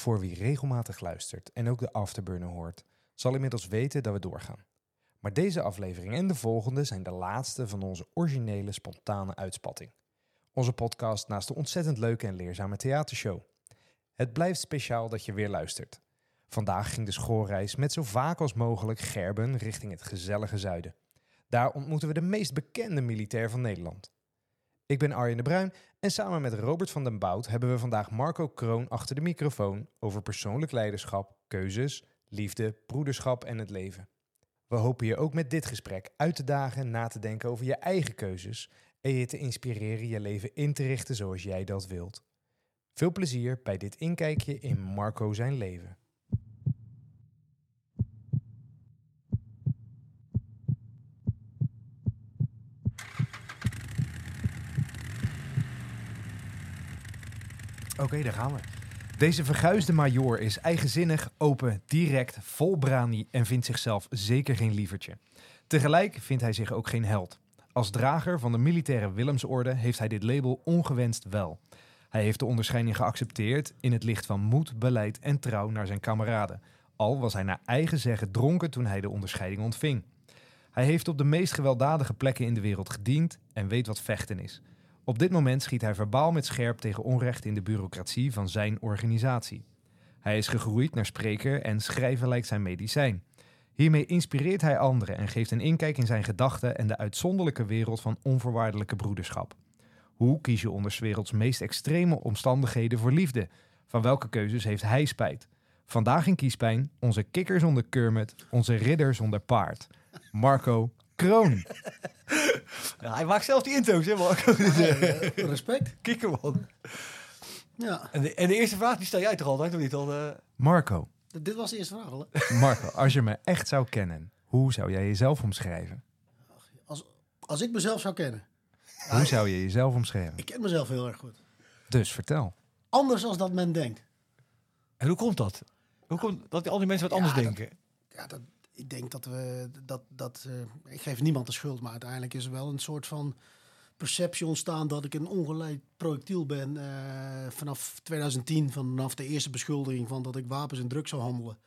Voor wie regelmatig luistert en ook de afterburner hoort, zal inmiddels weten dat we doorgaan. Maar deze aflevering en de volgende zijn de laatste van onze originele spontane uitspatting. Onze podcast naast de ontzettend leuke en leerzame theatershow. Het blijft speciaal dat je weer luistert. Vandaag ging de schoolreis met zo vaak als mogelijk Gerben richting het gezellige zuiden. Daar ontmoeten we de meest bekende militair van Nederland. Ik ben Arjen de Bruin en samen met Robert van den Bout hebben we vandaag Marco Kroon achter de microfoon over persoonlijk leiderschap, keuzes, liefde, broederschap en het leven. We hopen je ook met dit gesprek uit te dagen na te denken over je eigen keuzes en je te inspireren je leven in te richten zoals jij dat wilt. Veel plezier bij dit inkijkje in Marco zijn leven. Oké, daar gaan we. Deze verguisde majoor is eigenzinnig, open, direct, vol brani en vindt zichzelf zeker geen lievertje. Tegelijk vindt hij zich ook geen held. Als drager van de militaire Willemsorde heeft hij dit label ongewenst wel. Hij heeft de onderscheiding geaccepteerd in het licht van moed, beleid en trouw naar zijn kameraden. Al was hij naar eigen zeggen dronken toen hij de onderscheiding ontving. Hij heeft op de meest gewelddadige plekken in de wereld gediend en weet wat vechten is. Op dit moment schiet hij verbaal met scherp tegen onrecht in de bureaucratie van zijn organisatie. Hij is gegroeid naar spreker en schrijver lijkt zijn medicijn. Hiermee inspireert hij anderen en geeft een inkijk in zijn gedachten en de uitzonderlijke wereld van onvoorwaardelijke broederschap. Hoe kies je onder werelds meest extreme omstandigheden voor liefde? Van welke keuzes heeft hij spijt? Vandaag in Kiespijn, onze kikker zonder Kermit, onze ridder zonder paard. Marco Kroon. Ja, hij maakt zelf die intro's, hè, Marco? Respect. Kikkerman. Ja, En de, en de eerste vraag, die stel jij toch altijd, of niet? Al, eh? Marco, d- dit was de eerste vraag al. Marco, als je me echt zou kennen, hoe zou jij jezelf omschrijven? Als, als ik mezelf zou kennen. Hoe zou je jezelf omschrijven? Ik ken mezelf heel erg goed. Dus vertel. Anders als dat men denkt. En hoe komt dat? Hoe komt dat al die mensen wat Ja, anders dat- denken? Ja, dat, ik denk dat we dat. dat eh, ik geef niemand de schuld, maar uiteindelijk is er wel een soort van perceptie ontstaan dat ik een ongeleid projectiel ben. eh, vanaf 2010, vanaf de eerste beschuldiging van dat ik wapens en drugs zou handelen.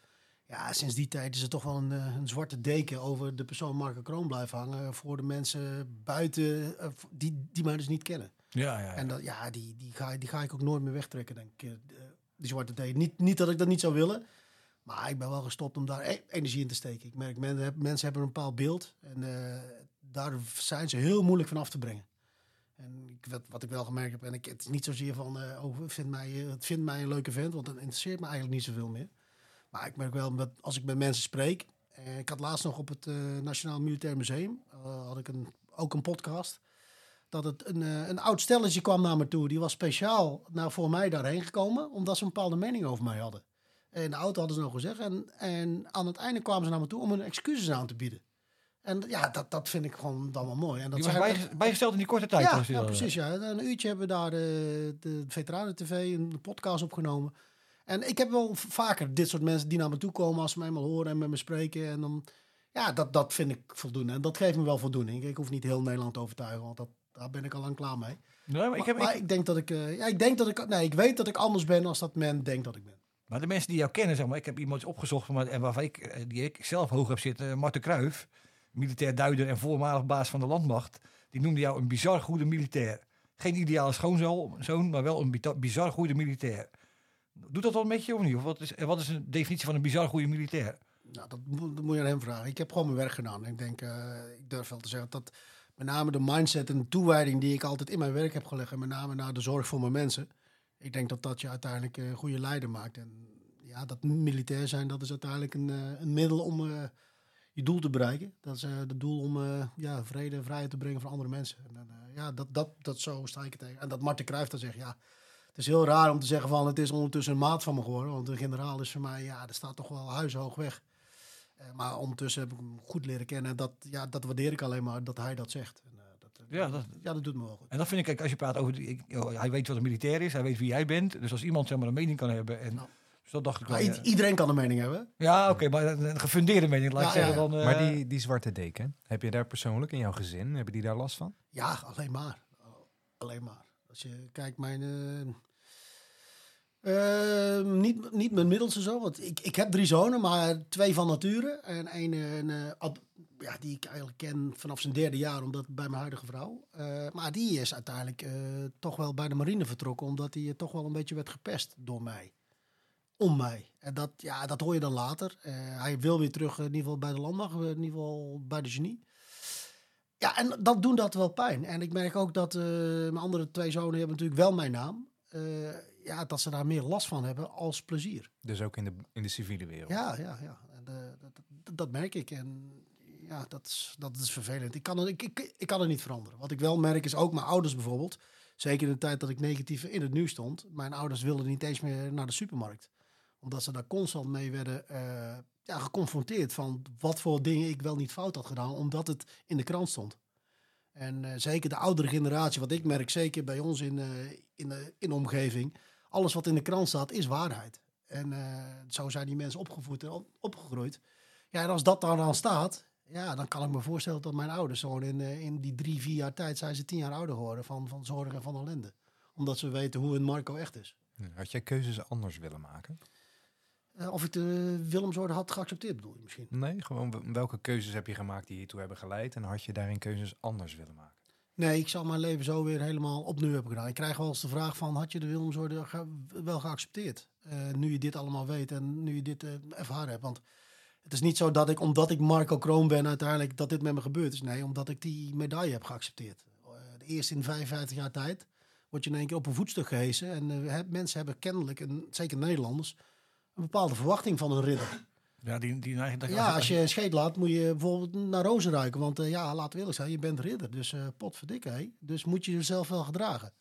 Ja, sinds die tijd is er toch wel een, eh, een zwarte deken over de persoon Marco Kroon blijven hangen. Voor de mensen buiten die, die mij dus niet kennen. Ja, ja. En dat, ja, die, die, ga, die ga ik ook nooit meer wegtrekken, denk ik. de- Die zwarte thee. Niet, niet dat ik dat niet zou willen. Maar ik ben wel gestopt om daar e- energie in te steken. Ik merk, men, mensen hebben een bepaald beeld. En eh, daar zijn ze heel moeilijk van af te brengen. En ik, wat, ik wel gemerkt heb, en ik, het is niet zozeer van, oh, vind mij, eh, het vindt mij een leuke vent, want dat interesseert me eigenlijk niet zoveel meer. Maar ik merk wel, dat als ik met mensen spreek, ik had laatst nog op het Nationaal Militair Museum, had ik een, ook een podcast, dat het een, een oud stelletje kwam naar me toe. Die was speciaal naar, voor mij daarheen gekomen, omdat ze een bepaalde mening over mij hadden. En de auto hadden ze nog gezegd. En, en aan het einde kwamen ze naar me toe om hun excuses aan te bieden. En ja, dat, dat vind ik gewoon dan wel mooi. En dat die was bijgesteld in die korte tijd. ja, ja, precies. Ja. Een uurtje hebben we daar de, de Veteranen-TV, een podcast opgenomen. En ik heb wel vaker dit soort mensen die naar me toe komen als ze mij eenmaal horen en met me spreken. En dan, ja, dat, dat vind ik voldoende. En dat geeft me wel voldoening. Ik hoef niet heel Nederland te overtuigen, want dat, daar ben ik al lang klaar mee. Nee, maar ik, heb, maar ik- ik denk dat ik, eh, ja, ik denk dat ik, nee, ik weet dat ik anders ben als dat men denkt dat ik ben. Maar de mensen die jou kennen, zeg maar, ik heb iemand opgezocht en waarvan ik, eh, die ik zelf hoog heb zitten, eh, Marten Kruijf, militair duider en voormalig baas van de landmacht, die noemde jou een bizar goede militair. Geen ideale schoonzoon, maar wel een bizar goede militair. Doet dat wel met je of niet? Wat is, en wat is een definitie van een bizar goede militair? Nou, dat, moet- moet je aan hem vragen. Ik heb gewoon mijn werk gedaan. Ik denk, eh, ik durf wel te zeggen dat met name de mindset en de toewijding die ik altijd in mijn werk heb gelegd, met name naar de zorg voor mijn mensen, ik denk dat dat je uiteindelijk eh, een goede leider maakt. En ja, dat militair zijn, dat is uiteindelijk een, eh, een middel om eh, je doel te bereiken. Dat is eh, het doel om eh, ja, vrede en vrijheid te brengen voor andere mensen. En, eh, ja, dat, dat, dat zo sta ik tegen. En dat Marten Cruijff dan zegt, ja, het is heel raar om te zeggen van het is ondertussen een maat van me geworden. Want de generaal is voor mij, ja, er staat toch wel huishoog weg. Eh, maar ondertussen heb ik hem goed leren kennen. En dat, ja, dat waardeer ik alleen maar, dat hij dat zegt. En, eh, dat, eh, Ja, dat- ja, dat doet me wel goed. En dat vind ik, kijk, als je praat over, die, ik, oh, hij weet wat een militair is, hij weet wie jij bent. Dus als iemand zeg maar een mening kan hebben, en, Nou. dus dat dacht ik wel. Ja. iedereen kan een mening hebben. Ja, oké, maar een, een gefundeerde mening, laat ik Ja, zeggen. ja, ja. Dan, eh, Maar die, die zwarte deken, heb je daar persoonlijk in jouw gezin, hebben die daar last van? Ja, alleen maar. Alleen maar. Als je kijkt, mijn, eh, Ehm, niet, niet mijn middelste zoon, want ik, ik heb drie zonen, maar twee van nature. En één een, eh, ad- ja, die ik eigenlijk ken vanaf zijn derde jaar, omdat bij mijn huidige vrouw. Eh, maar die is uiteindelijk eh, toch wel bij de marine vertrokken, omdat hij eh, toch wel een beetje werd gepest door mij. Om mij. En dat, ja, dat hoor je dan later. Hij wil weer terug, in ieder geval bij de landmacht, in ieder geval bij de genie. Ja, en dat doen dat wel pijn. En ik merk ook dat mijn andere twee zonen hebben natuurlijk wel mijn naam. Ja, dat ze daar meer last van hebben als plezier. Dus ook in de, in de civiele wereld. Ja, ja, ja. En, dat, dat, dat merk ik. En ja, dat is, dat is vervelend. Ik kan, er, ik, ik, ik kan er niet veranderen. Wat ik wel merk is ook mijn ouders bijvoorbeeld. Zeker in de tijd dat ik negatief in het nieuws stond. Mijn ouders wilden niet eens meer naar de supermarkt. Omdat ze daar constant mee werden eh, ja, geconfronteerd. Van wat voor dingen ik wel niet fout had gedaan. Omdat het in de krant stond. En eh, zeker de oudere generatie, wat ik merk, zeker bij ons in, eh, in, de, in omgeving. Alles wat in de krant staat is waarheid. En zo zijn die mensen opgevoed en op- opgegroeid. Ja, en als dat daar dan staat, ja, dan kan ik me voorstellen dat mijn ouders gewoon in, eh, in die drie, vier jaar tijd zijn ze tien jaar ouder geworden van, van zorg en van ellende. Omdat ze weten hoe een Marco echt is. Had jij keuzes anders willen maken? Eh, of ik de Willemsorde had geaccepteerd, bedoel je misschien? Nee, gewoon welke keuzes heb je gemaakt die hiertoe hebben geleid? En had je daarin keuzes anders willen maken? Nee, ik zal mijn leven zo weer helemaal opnieuw hebben gedaan. Ik krijg wel eens de vraag van, had je de Willemsorde ge- wel geaccepteerd? Eh, nu je dit allemaal weet en nu je dit ervaren hebt. Want het is niet zo dat ik, omdat ik Marco Kroon ben uiteindelijk, dat dit met me gebeurd is. Nee, omdat ik die medaille heb geaccepteerd. Eh, de eerste in 55 jaar tijd word je in één keer op een voetstuk gehesen. En eh, mensen hebben kennelijk, en zeker Nederlanders, een bepaalde verwachting van een ridder. Ja, die, die neiging Ja, als je een scheet laat, moet je bijvoorbeeld naar rozen ruiken. Want eh, ja, laten we eerlijk zijn, je bent ridder. Dus eh potverdikke, hé. Dus moet je jezelf wel gedragen.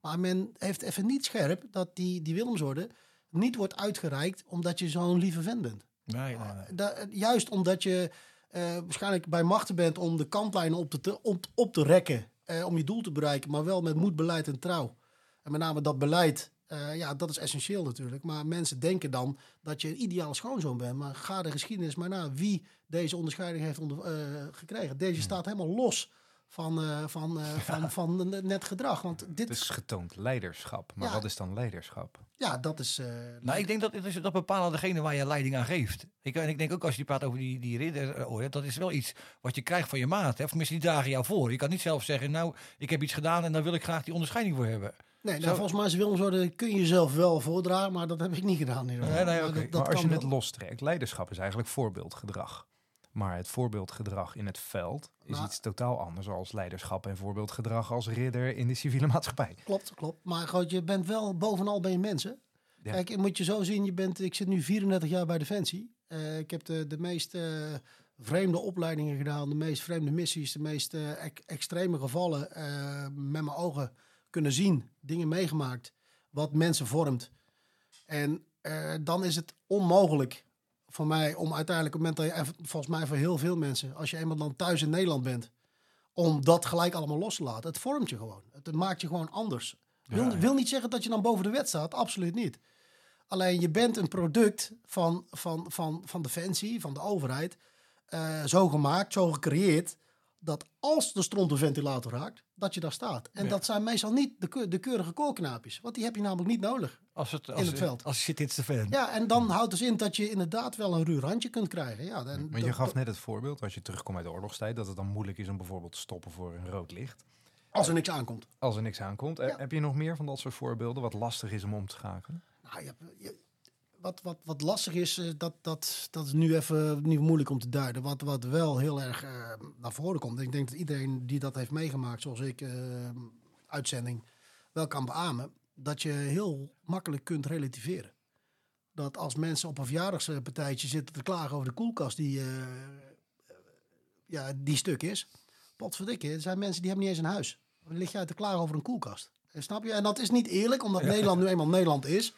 Maar men heeft even niet scherp dat die, die Willemsorde niet wordt uitgereikt omdat je zo'n lieve vent bent. Nee, nee, nee. Da- juist omdat je eh, waarschijnlijk bij machten bent om de kantlijnen op te, te- op, op te rekken. eh, om je doel te bereiken, maar wel met moed, beleid en trouw. En met name dat beleid, eh, ja, dat is essentieel natuurlijk. Maar mensen denken dan dat je een ideale schoonzoon bent. Maar ga de geschiedenis maar na wie deze onderscheiding heeft onder, gekregen. Deze staat helemaal los van, van, van, van net gedrag. Want dit, Het is getoond leiderschap. Maar Ja. wat is dan leiderschap? Ja, dat is... eh, Nou, ik denk dat het is, dat bepalen degene waar je leiding aan geeft. Ik, en ik denk ook als je praat over die, die ridder, eh, hoor, dat is wel iets wat je krijgt van je maat. Hè? Of mensen die dragen jou voor. Je kan niet zelf zeggen, nou, ik heb iets gedaan en daar wil ik graag die onderscheiding voor hebben. Nee, nou, Zo- volgens mij is Willemsorde kun je jezelf wel voordragen, maar dat heb ik niet gedaan. Nee, nee, dat- dat maar als je het wel. lostrekt, leiderschap is eigenlijk voorbeeldgedrag. Maar het voorbeeldgedrag in het veld is iets totaal anders als leiderschap en voorbeeldgedrag als ridder in de civiele maatschappij. Klopt, klopt. Maar goed, je bent wel bovenal je mensen. Ja. Kijk, moet je zo zien, je bent, ik zit nu 34 jaar bij Defensie. Eh, ik heb de, de meest eh, vreemde opleidingen gedaan, de meest vreemde missies, de meest eh, ex- extreme gevallen met mijn ogen kunnen zien, dingen meegemaakt, wat mensen vormt. En dan is het onmogelijk voor mij om uiteindelijk op het moment dat je, en volgens mij voor heel veel mensen, als je eenmaal dan thuis in Nederland bent, om dat gelijk allemaal los te laten. Het vormt je gewoon. Het maakt je gewoon anders. Wil, Ja, wil niet zeggen dat je dan boven de wet staat, absoluut niet. Alleen je bent een product van, van, van, van Defensie, van de overheid, eh, zo gemaakt, zo gecreëerd, dat als de stront een ventilator raakt, dat je daar staat. En Ja. dat zijn meestal niet de, keur- de keurige koolknaapjes, want die heb je namelijk niet nodig. Als het, als, In het veld. Als je zit, is te ver. Ja, en dan houdt dus in dat je inderdaad wel een ruw randje kunt krijgen. Ja, dan, Want je gaf net het voorbeeld, als je terugkomt uit de oorlogstijd, dat het dan moeilijk is om bijvoorbeeld te stoppen voor een rood licht. als er niks aankomt. Als er niks aankomt. Ja. Heb je nog meer van dat soort voorbeelden wat lastig is om om te schakelen? Nou, je hebt- je- wat, wat, wat lastig is, eh, dat, dat, dat is nu even niet moeilijk om te duiden. Wat, wat wel heel erg eh, naar voren komt. Ik denk dat iedereen die dat heeft meegemaakt, zoals ik, eh, uitzending, wel kan beamen. Dat je heel makkelijk kunt relativeren. Dat als mensen op een verjaardagspartijtje zitten te klagen over de koelkast die, eh, ja, die stuk is. Potverdikke, er zijn mensen die hebben niet eens een huis. Dan lig je uit te klagen over een koelkast. Snap je? En dat is niet eerlijk, omdat Nederland nu eenmaal Nederland is.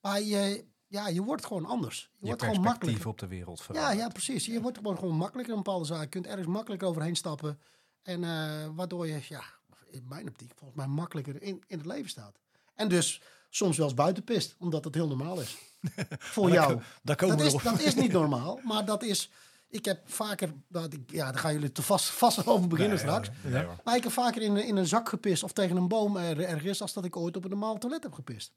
Maar je, ja, je wordt gewoon anders. Je, Je wordt gewoon makkelijker. op de wereld Ja, ja, precies. Je wordt gewoon, gewoon makkelijker in een bepaalde zaak. Je kunt ergens makkelijker overheen stappen. En eh, waardoor je, ja, in mijn optiek, volgens mij makkelijker in, in het leven staat. En dus soms wel eens buiten pist, omdat het heel normaal is. Voor jou. Dat is, dat is niet normaal, maar dat is... Ik heb vaker, dat ik, ja, daar gaan jullie te vast, vast over beginnen Nee, straks. ja. Maar ik heb vaker in, in een zak gepist of tegen een boom er, ergens als dat ik ooit op een normaal toilet heb gepist.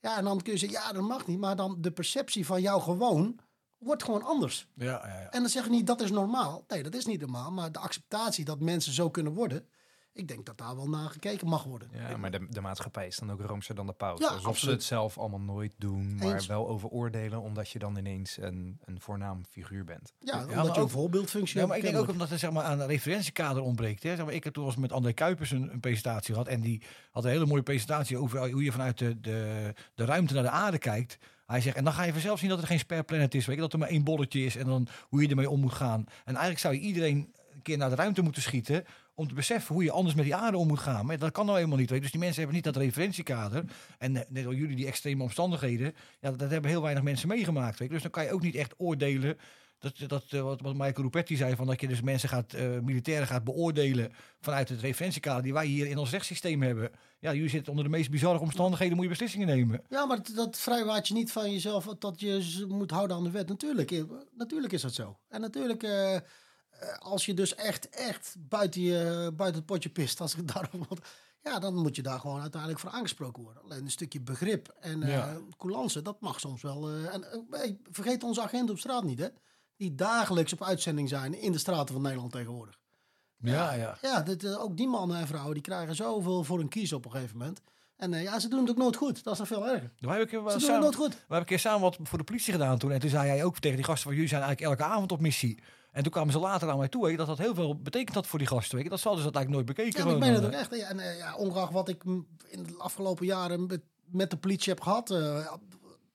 Ja, en dan kun je zeggen, ja, dat mag niet. Maar dan de perceptie van jou gewoon wordt gewoon anders. Ja, ja, ja. En dan zeg je niet, dat is normaal. Nee, dat is niet normaal. Maar de acceptatie dat mensen zo kunnen worden... Ik denk dat daar wel naar gekeken mag worden. Ja, maar de, de maatschappij is dan ook roomser dan de paus. Ja, Alsof ze het zelf allemaal nooit doen, maar Eens. wel over oordelen, omdat je dan ineens een, een voornaam figuur bent. Ja, Ja, omdat maar je ook- een voorbeeldfunctie Ja, maar ik hebt, denk ook omdat er zeg maar, aan een referentiekader ontbreekt. Hè. Zeg maar, ik heb toen was met André Kuipers een, een presentatie gehad. En die had een hele mooie presentatie over hoe je vanuit de, de, de ruimte naar de aarde kijkt. Hij zegt, en dan ga je vanzelf zien dat er geen spare planet is. Weet je, dat er maar één bolletje is en dan hoe je ermee om moet gaan. En eigenlijk zou je iedereen een naar de ruimte moeten schieten. Om te beseffen hoe je anders met die aarde om moet gaan. Maar dat kan nou helemaal niet. Weet. Dus die mensen hebben niet dat referentiekader. En eh, net als jullie die extreme omstandigheden. Ja, dat hebben heel weinig mensen meegemaakt. Weet. Dus dan kan je ook niet echt oordelen. Dat, dat, eh, wat, wat Michael Rupetti zei, van dat je dus mensen gaat, eh, militairen gaat beoordelen vanuit het referentiekader die wij hier in ons rechtssysteem hebben. Ja, jullie zitten onder de meest bizarre omstandigheden, moet je beslissingen nemen. Ja, maar dat, vrijwaart je niet van jezelf dat je moet houden aan de wet. Natuurlijk, natuurlijk is dat zo. En natuurlijk, als je dus echt, echt buiten, je, buiten het potje pist, als ik daarop wat, ja, dan moet je daar gewoon uiteindelijk voor aangesproken worden. Alleen een stukje begrip en eh Ja. coulance, dat mag soms wel. eh, en eh, hey, vergeet onze agenten op straat niet, hè? Die dagelijks op uitzending zijn in de straten van Nederland tegenwoordig. Ja, ja. Ja, dit, eh, ook die mannen en vrouwen die krijgen zoveel voor hun kies op een gegeven moment. En eh, ja, ze doen het ook nooit goed. Dat is nog veel erger. We hebben keer, Ze wel doen het samen, nooit goed. we hebben een keer samen wat voor de politie gedaan toen. En toen zei hij ook tegen die gasten van jullie zijn eigenlijk elke avond op missie. En toen kwamen ze later aan mij toe, dat dat heel veel betekent had voor die gasten. Dat hadden ze dat eigenlijk nooit bekeken. Ja, ik meen dan, het ook echt. Ja, en, eh, ja, ongeacht wat ik in de afgelopen jaren met, met de politie heb gehad, eh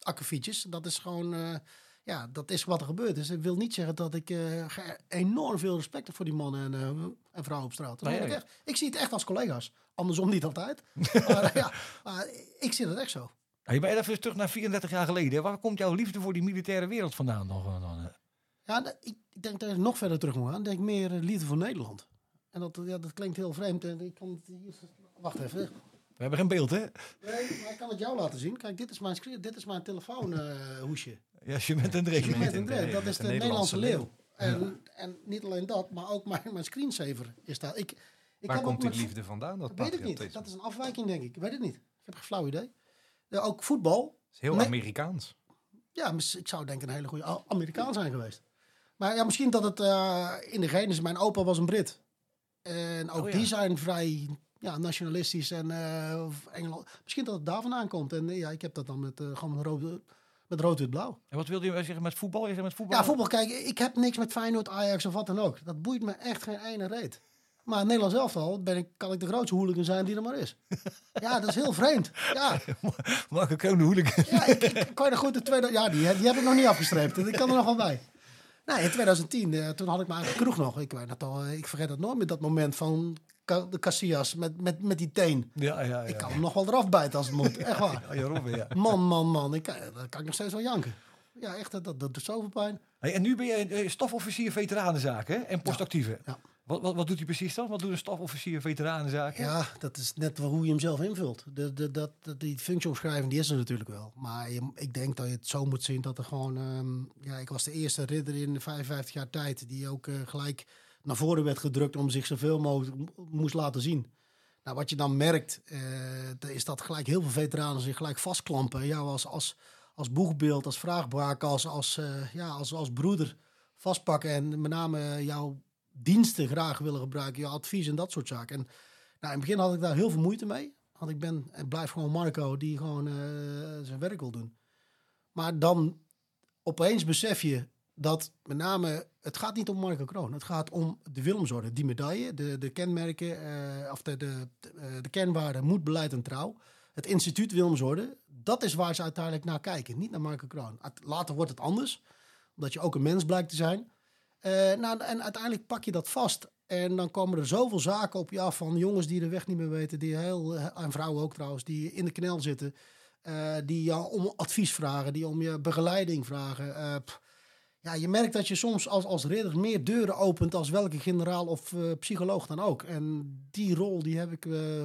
akkefietjes, dat is gewoon, ja, dat is wat er gebeurt. Dus ik wil niet zeggen dat ik eh, enorm veel respect heb voor die mannen en, eh, en vrouwen op straat. Nee, ik, nee. echt. ik zie het echt als collega's. Andersom niet altijd. maar, ja, maar ik zie het echt zo. Hey, maar even terug naar 34 jaar geleden. Waar komt jouw liefde voor die militaire wereld vandaan dan? dan, dan, eh? Ja, nou, ik, denk dat ik nog verder terug moet gaan. Ik denk meer liefde voor Nederland. En dat, ja, dat klinkt heel vreemd. En ik kan het hier... Wacht even. We hebben geen beeld, hè? Nee, maar ik kan het jou laten zien. Kijk, dit is mijn, dit is mijn telefoonhoesje. Ja, Cement en Drake. Cement. Een de- dread. Dat is de de, Nederlandse Nederlandse leeuw. En, en niet alleen dat, maar ook mijn, mijn screensaver is daar. Ik, ik Waar heb komt ook die liefde vandaan? Dat Weet ik niet. Dat is een afwijking, denk ik. Ik weet het niet. Ik heb geen flauw idee. Ja, ook voetbal. is heel Nee. Amerikaans. Ja, ik zou denk ik een hele goede Amerikaan zijn geweest. Maar ja, misschien dat het eh, in de. Mijn opa was een Brit. En ook Oh, ja. die zijn vrij ja, nationalistisch en eh, Engeland. Misschien dat het daar vandaan komt. En eh, ja, ik heb dat dan met, eh, gewoon met rood, met rood wit blauw. En wat wilde je zeggen met voetbal? Je zegt met voetbal? Ja, voetbal, kijk, ik heb niks met Feyenoord, Ajax of wat dan ook. Dat boeit me echt geen ene reet. Maar in Nederland zelf al ben ik, kan ik de grootste hooligan zijn die er maar is. Ja, dat is heel vreemd. Ja, Marco Kroon de hooligan. ja ik, ik kan je goed de tweede... Ja, die, die heb ik nog niet afgestreept. Ik kan er nog wel bij. Nee, in 2010, eh, toen had ik mijn eigen kroeg nog. Ik, weet dat al, eh, ik vergeet dat nooit meer, dat moment van de Casillas met, met, met die teen. Ja, ja, ja. Ik kan hem nog wel eraf bijten als het moet. Echt waar. Ja, ja, Robin, ja. Man, man, man. Ik, kan- dan kan ik nog steeds wel janken. Ja, echt, dat, dat, dat doet zoveel pijn. Hey, en nu ben je eh, stafofficier veteranenzaken hè? en postactieve. Ja. Wat, wat, wat doet hij precies dan? Wat doet een stafofficier veteranenzaken? Ja, dat is net hoe je hem zelf invult. De, de, dat, dat- die functieomschrijving die is er natuurlijk wel. Maar je, ik denk dat je het zo moet zien dat er gewoon... ehm, ja, ik was de eerste ridder in 55 jaar tijd... die ook eh, gelijk naar voren werd gedrukt... om zich zoveel mogelijk moest laten zien. Nou, wat je dan merkt, eh, is dat gelijk heel veel veteranen zich gelijk vastklampen. Ja, als, als, als boegbeeld, als vraagbaak, als, als, eh, ja, als, als broeder vastpakken. En met name jouw diensten graag willen gebruiken, je advies en dat soort zaken. En nou, in het begin had ik daar heel veel moeite mee. Want ik ben en blijf gewoon Marco die gewoon eh, zijn werk wil doen. Maar dan opeens besef je dat met name, het gaat niet om Marco Kroon. Het gaat om de Willemsorde, die medaille, de, de kenmerken, eh, of de, de, eh, de kenwaarden moed, beleid en trouw. Het instituut Willemsorde, dat is waar ze uiteindelijk naar kijken. Niet naar Marco Kroon. Later wordt het anders, omdat je ook een mens blijkt te zijn. Eh, nou, en uiteindelijk pak je dat vast. En dan komen er zoveel zaken op je af van jongens die de weg niet meer weten. Die heel, en vrouwen ook trouwens, die in de knel zitten. die jou om advies vragen, die om je begeleiding vragen. Pff. Ja, je merkt dat je soms als, als ridder meer deuren opent als welke generaal of eh, psycholoog dan ook. En die rol die heb ik, eh,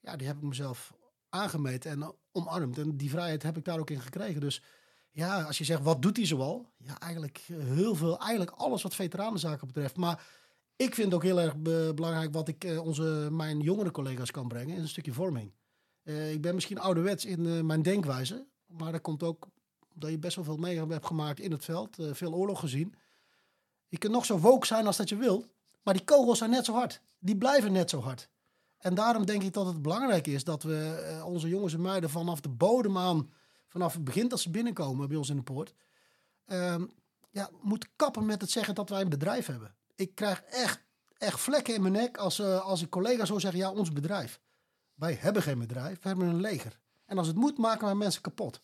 ja, die heb ik mezelf aangemeten en omarmd. En die vrijheid heb ik daar ook in gekregen. Dus ja, als je zegt, wat doet hij zoal? Ja, eigenlijk heel veel. Eigenlijk alles wat veteranenzaken betreft. Maar ik vind ook heel erg be- belangrijk wat ik eh, onze, mijn jongere collega's kan brengen. Is een stukje vorming. Ik ben misschien ouderwets in mijn denkwijze. Maar dat komt ook omdat je best wel veel mee hebt gemaakt in het veld. eh, veel oorlog gezien. Je kunt nog zo woke zijn als dat je wilt. Maar die kogels zijn net zo hard. Die blijven net zo hard. En daarom denk ik dat het belangrijk is dat we eh, onze jongens en meiden vanaf de bodem aan, vanaf het begin dat ze binnenkomen bij ons in de poort, ehm, ja, moeten kappen met het zeggen dat wij een bedrijf hebben. Ik krijg echt, echt vlekken in mijn nek als, eh, als ik collega's zo zeggen, ja, ons bedrijf. Wij hebben geen bedrijf, we hebben een leger. En als het moet, maken wij mensen kapot.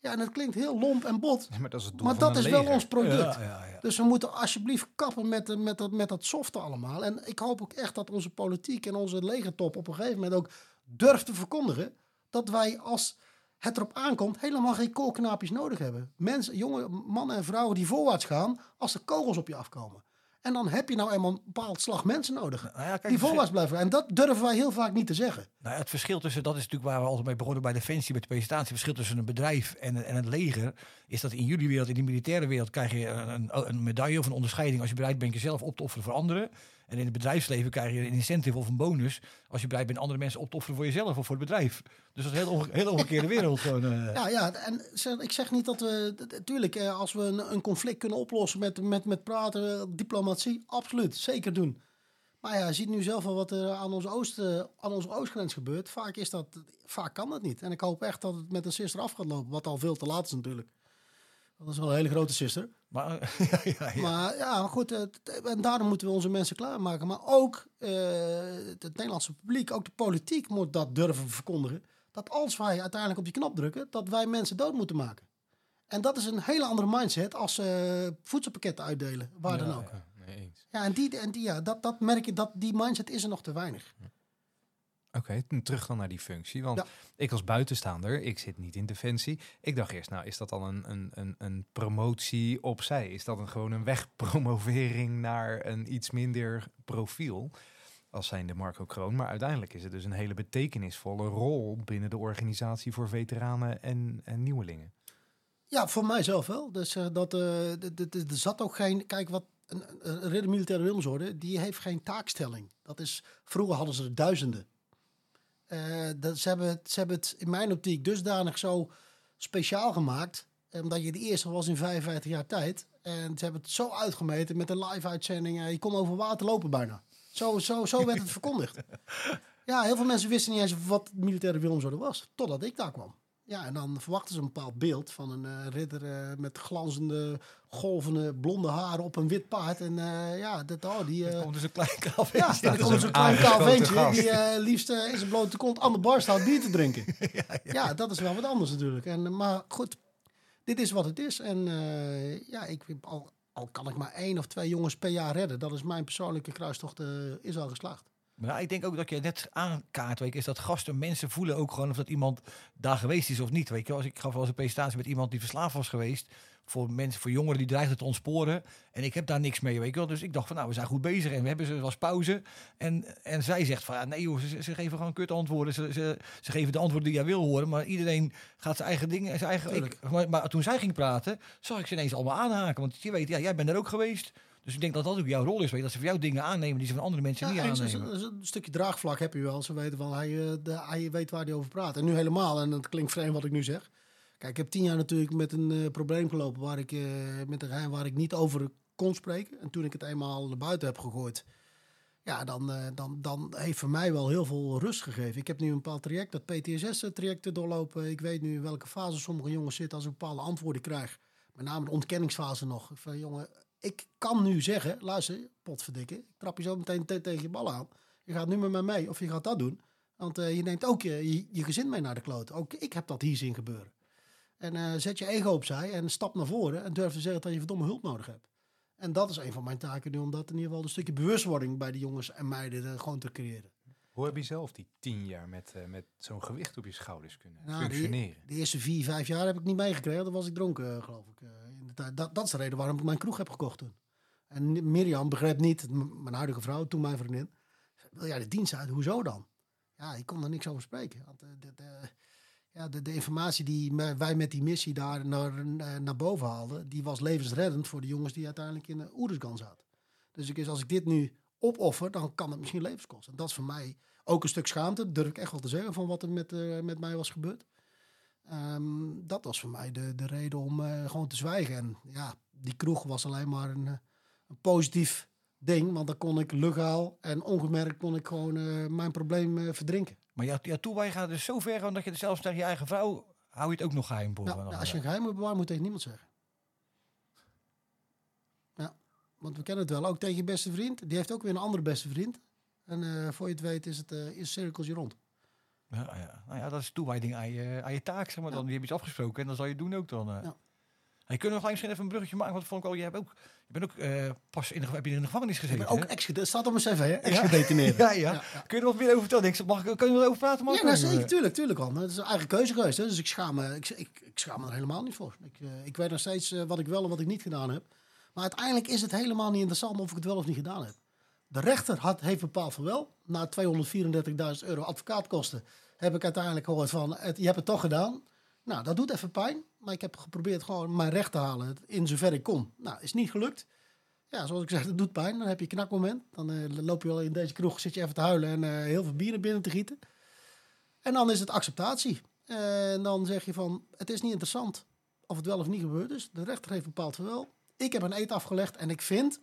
Ja, en dat klinkt heel lomp en bot, maar dat is het doel maar van dat een is wel ons product. Ja, ja, ja. Dus we moeten alsjeblieft kappen met, eh, met, dat, met dat softe allemaal. En ik hoop ook echt dat onze politiek en onze legertop op een gegeven moment ook durft te verkondigen dat wij als het erop aankomt helemaal geen koolknaapjes nodig hebben. Mensen, jonge mannen en vrouwen die voorwaarts gaan als er kogels op je afkomen. En dan heb je nou eenmaal een bepaald slag mensen nodig Nou ja, kijk, die voorwaarts blijven. En dat durven wij heel vaak niet te zeggen. Nou, ja, het verschil tussen, dat is natuurlijk waar we altijd mee begonnen bij Defensie, met de presentatie. Het verschil tussen een bedrijf en, en het leger, is dat in jullie wereld, in die militaire wereld, krijg je een, een medaille of een onderscheiding als je bereid bent jezelf op te offeren voor anderen. En in het bedrijfsleven krijg je een incentive of een bonus als je bereid bent andere mensen op te offeren voor jezelf of voor het bedrijf. Dus dat is een heel, omgekeerde wereld. Gewoon, eh. Ja, ja, en ik zeg niet dat we. Natuurlijk, eh, als we een, een conflict kunnen oplossen met, met, met praten, eh, diplomatie, absoluut, zeker doen. Maar ja, je ziet nu zelf wel wat er aan onze, oost, aan onze oostgrens gebeurt. Vaak, is dat, vaak kan dat niet. En ik hoop echt dat het met een sister af gaat lopen, wat al veel te laat is natuurlijk. Dat is wel een hele grote sister. Maar, ja, ja, ja. Maar ja, maar goed, en daarom moeten we onze mensen klaarmaken. Maar ook eh, het Nederlandse publiek, ook de politiek moet dat durven verkondigen. Dat als wij uiteindelijk op die knop drukken, dat wij mensen dood moeten maken. En dat is een hele andere mindset als eh, voedselpakketten uitdelen, waar dan ook. Ja, nee, eens. Ja, en, die, en die, ja, dat, dat merk je, dat die mindset is er nog te weinig. Oké, terug dan naar die functie. Want Ja. ik als buitenstaander, ik zit niet in defensie. Ik dacht eerst, nou is dat dan een, een, een, een promotie opzij? Is dat een, gewoon een wegpromovering naar een iets minder profiel? Als zijnde Marco Kroon. Maar uiteindelijk is het dus een hele betekenisvolle rol binnen de organisatie voor veteranen en, en nieuwelingen. Ja, voor mijzelf wel. Dus eh, dat, eh, er zat ook geen. Kijk, wat een, een militaire Wilmsorde, die heeft geen taakstelling. Dat is, vroeger hadden ze er duizenden. Eh, dat, ze, hebben, het- ze hebben het in mijn optiek dusdanig zo speciaal gemaakt. eh, Omdat je de eerste was in 55 jaar tijd. En ze hebben het zo uitgemeten met een live-uitzending. eh, je kon over water lopen bijna. Zo, zo, zo werd het verkondigd. Ja, heel veel mensen wisten niet eens wat militaire Wilmsorde was. Totdat ik daar kwam. Ja, en dan verwachten ze een bepaald beeld van een eh, ridder eh, met glanzende, golvende, blonde haren op een wit paard. En eh, ja, dat, oh, die... eh, komt dus een klein kaal. ja, dat komt een zo'n klein kaal ventje die liefst in zijn blote kont aan de bar staat bier te drinken. ja, dat is wel wat anders natuurlijk. En, maar goed, dit is wat het is. En ja, ik, al, al kan ik maar één of twee jongens per jaar redden, dat is mijn persoonlijke kruistocht, is al geslaagd. Maar nou, ik denk ook dat je net aankaart, weet je, is dat gasten, mensen voelen ook gewoon of dat iemand daar geweest is of niet. Weet je, als ik gaf wel eens een presentatie met iemand die verslaafd was geweest, voor mensen, voor jongeren die dreigden te ontsporen. En ik heb daar niks mee, weet je wel. Dus ik dacht van, nou, we zijn goed bezig en we hebben ze was pauze. En, en zij zegt van, ja, nee joh, ze, ze geven gewoon kut antwoorden. Ze, ze, ze geven de antwoorden die jij wil horen, maar iedereen gaat zijn eigen dingen, zijn eigen... Ik, maar, maar toen zij ging praten, zag ik ze ineens allemaal aanhaken. Want je weet, ja, jij bent er ook geweest. Dus ik denk dat dat ook jouw rol is, weet je, dat ze voor jou dingen aannemen die ze van andere mensen niet Ja, aannemen. eens- een stukje draagvlak heb je wel. Ze weten van, hij, eh, de, hij weet waar hij over praat. En nu helemaal, en dat klinkt vreemd wat ik nu zeg. Kijk, ik heb tien jaar natuurlijk met een eh, probleem gelopen waar ik, eh, met een geheim waar ik niet over kon spreken. En toen ik het eenmaal naar buiten heb gegooid, ja, dan, dan, dan heeft voor mij wel heel veel rust gegeven. Ik heb nu een bepaald traject, dat PTSS-traject te doorlopen. Ik weet nu in welke fase sommige jongens zitten als ik bepaalde antwoorden krijg. Met name de ontkenningsfase nog. Van, jongen, ik kan nu zeggen, luister, potverdikke, ik trap je zo meteen te- tegen je bal aan. Je gaat nu met mij mee of je gaat dat doen. Want eh, je neemt ook je, je, je gezin mee naar de kloot. Ook ik heb dat hier zien gebeuren. En eh, zet je ego opzij en stap naar voren en durf te zeggen dat je verdomme hulp nodig hebt. En dat is een van mijn taken nu, om dat in ieder geval een stukje bewustwording bij de jongens en meiden eh, gewoon te creëren. Hoe heb je zelf die tien jaar met, met zo'n gewicht op je schouders kunnen Nou, functioneren? De eerste vier, vijf jaar heb ik niet meegekregen. Dan was ik dronken, geloof ik. Eh. Dat, dat is de reden waarom ik mijn kroeg heb gekocht toen. En Mirjam begreep niet, mijn huidige vrouw, toen mijn vriendin. Wil jij de dienst uit? Hoezo dan? Ja, ik kon er niks over spreken. Want eh, de, de, ja, de, informatie die wij met die missie daar naar, eh, naar boven haalden... die was levensreddend voor de jongens die uiteindelijk in de Oeruzgan zaten. Dus ik als ik dit nu opoffer, dan kan het misschien levens kosten. En dat is voor mij ook een stuk schaamte, durf ik echt wel te zeggen, van wat er met, met mij was gebeurd. Ehm, dat was voor mij de, de reden om eh, gewoon te zwijgen. En ja, die kroeg was alleen maar een, eh, een positief ding. Want dan kon ik legaal en ongemerkt kon ik gewoon eh, mijn probleem verdrinken. Maar ja, ja, toewijgen gaat dus zo ver dat je het zelfs tegen je eigen vrouw hou je het ook nog geheim voor. Nou, als je een geheim moet bewaren, moet tegen niemand zeggen. Ja, want we kennen het wel. Ook tegen je beste vriend. Die heeft ook weer een andere beste vriend. En voor je het weet is het is cirkeltje rond. Ja, ja. Nou ja, dat is toewijding aan je, aan je taak, zeg maar. Dan, je iets afgesproken en dan zal je het doen ook dan. eh. Ja. En je kunt nog misschien even een bruggetje maken, want vond ik al, je hebt ook, je bent ook eh, pas in de, heb je in de gevangenis Ik gezeten. ben ook ex dat staat op mijn cv, hè? Ex-gedetineerde. Ja, ja. Kun je er wat meer over vertellen? Ik mag ik, kun je erover praten? Ja, nou, zeker, tuurlijk, tuurlijk al. Het is een eigen keuze geweest. Hè? Dus ik schaam, me, ik, ik, ik schaam me er helemaal niet voor. Ik, eh, ik weet nog steeds eh, wat ik wel en wat ik niet gedaan heb. Maar uiteindelijk is het helemaal niet interessant of ik het wel of niet gedaan heb. De rechter had, heeft bepaald van wel. Na 234.000 euro advocaatkosten heb ik uiteindelijk gehoord van... Je hebt het toch gedaan. Nou, dat doet even pijn. Maar ik heb geprobeerd gewoon mijn recht te halen in zover ik kon. Nou, is niet gelukt. Ja, zoals ik zeg, het doet pijn. Dan heb je een knakmoment. Dan eh, loop je wel in deze kroeg, zit je even te huilen en eh, heel veel bieren binnen te gieten. En dan is het acceptatie. En dan zeg je van, het is niet interessant of het wel of niet gebeurd is. De rechter heeft bepaald wel. Ik heb een eet afgelegd en ik vind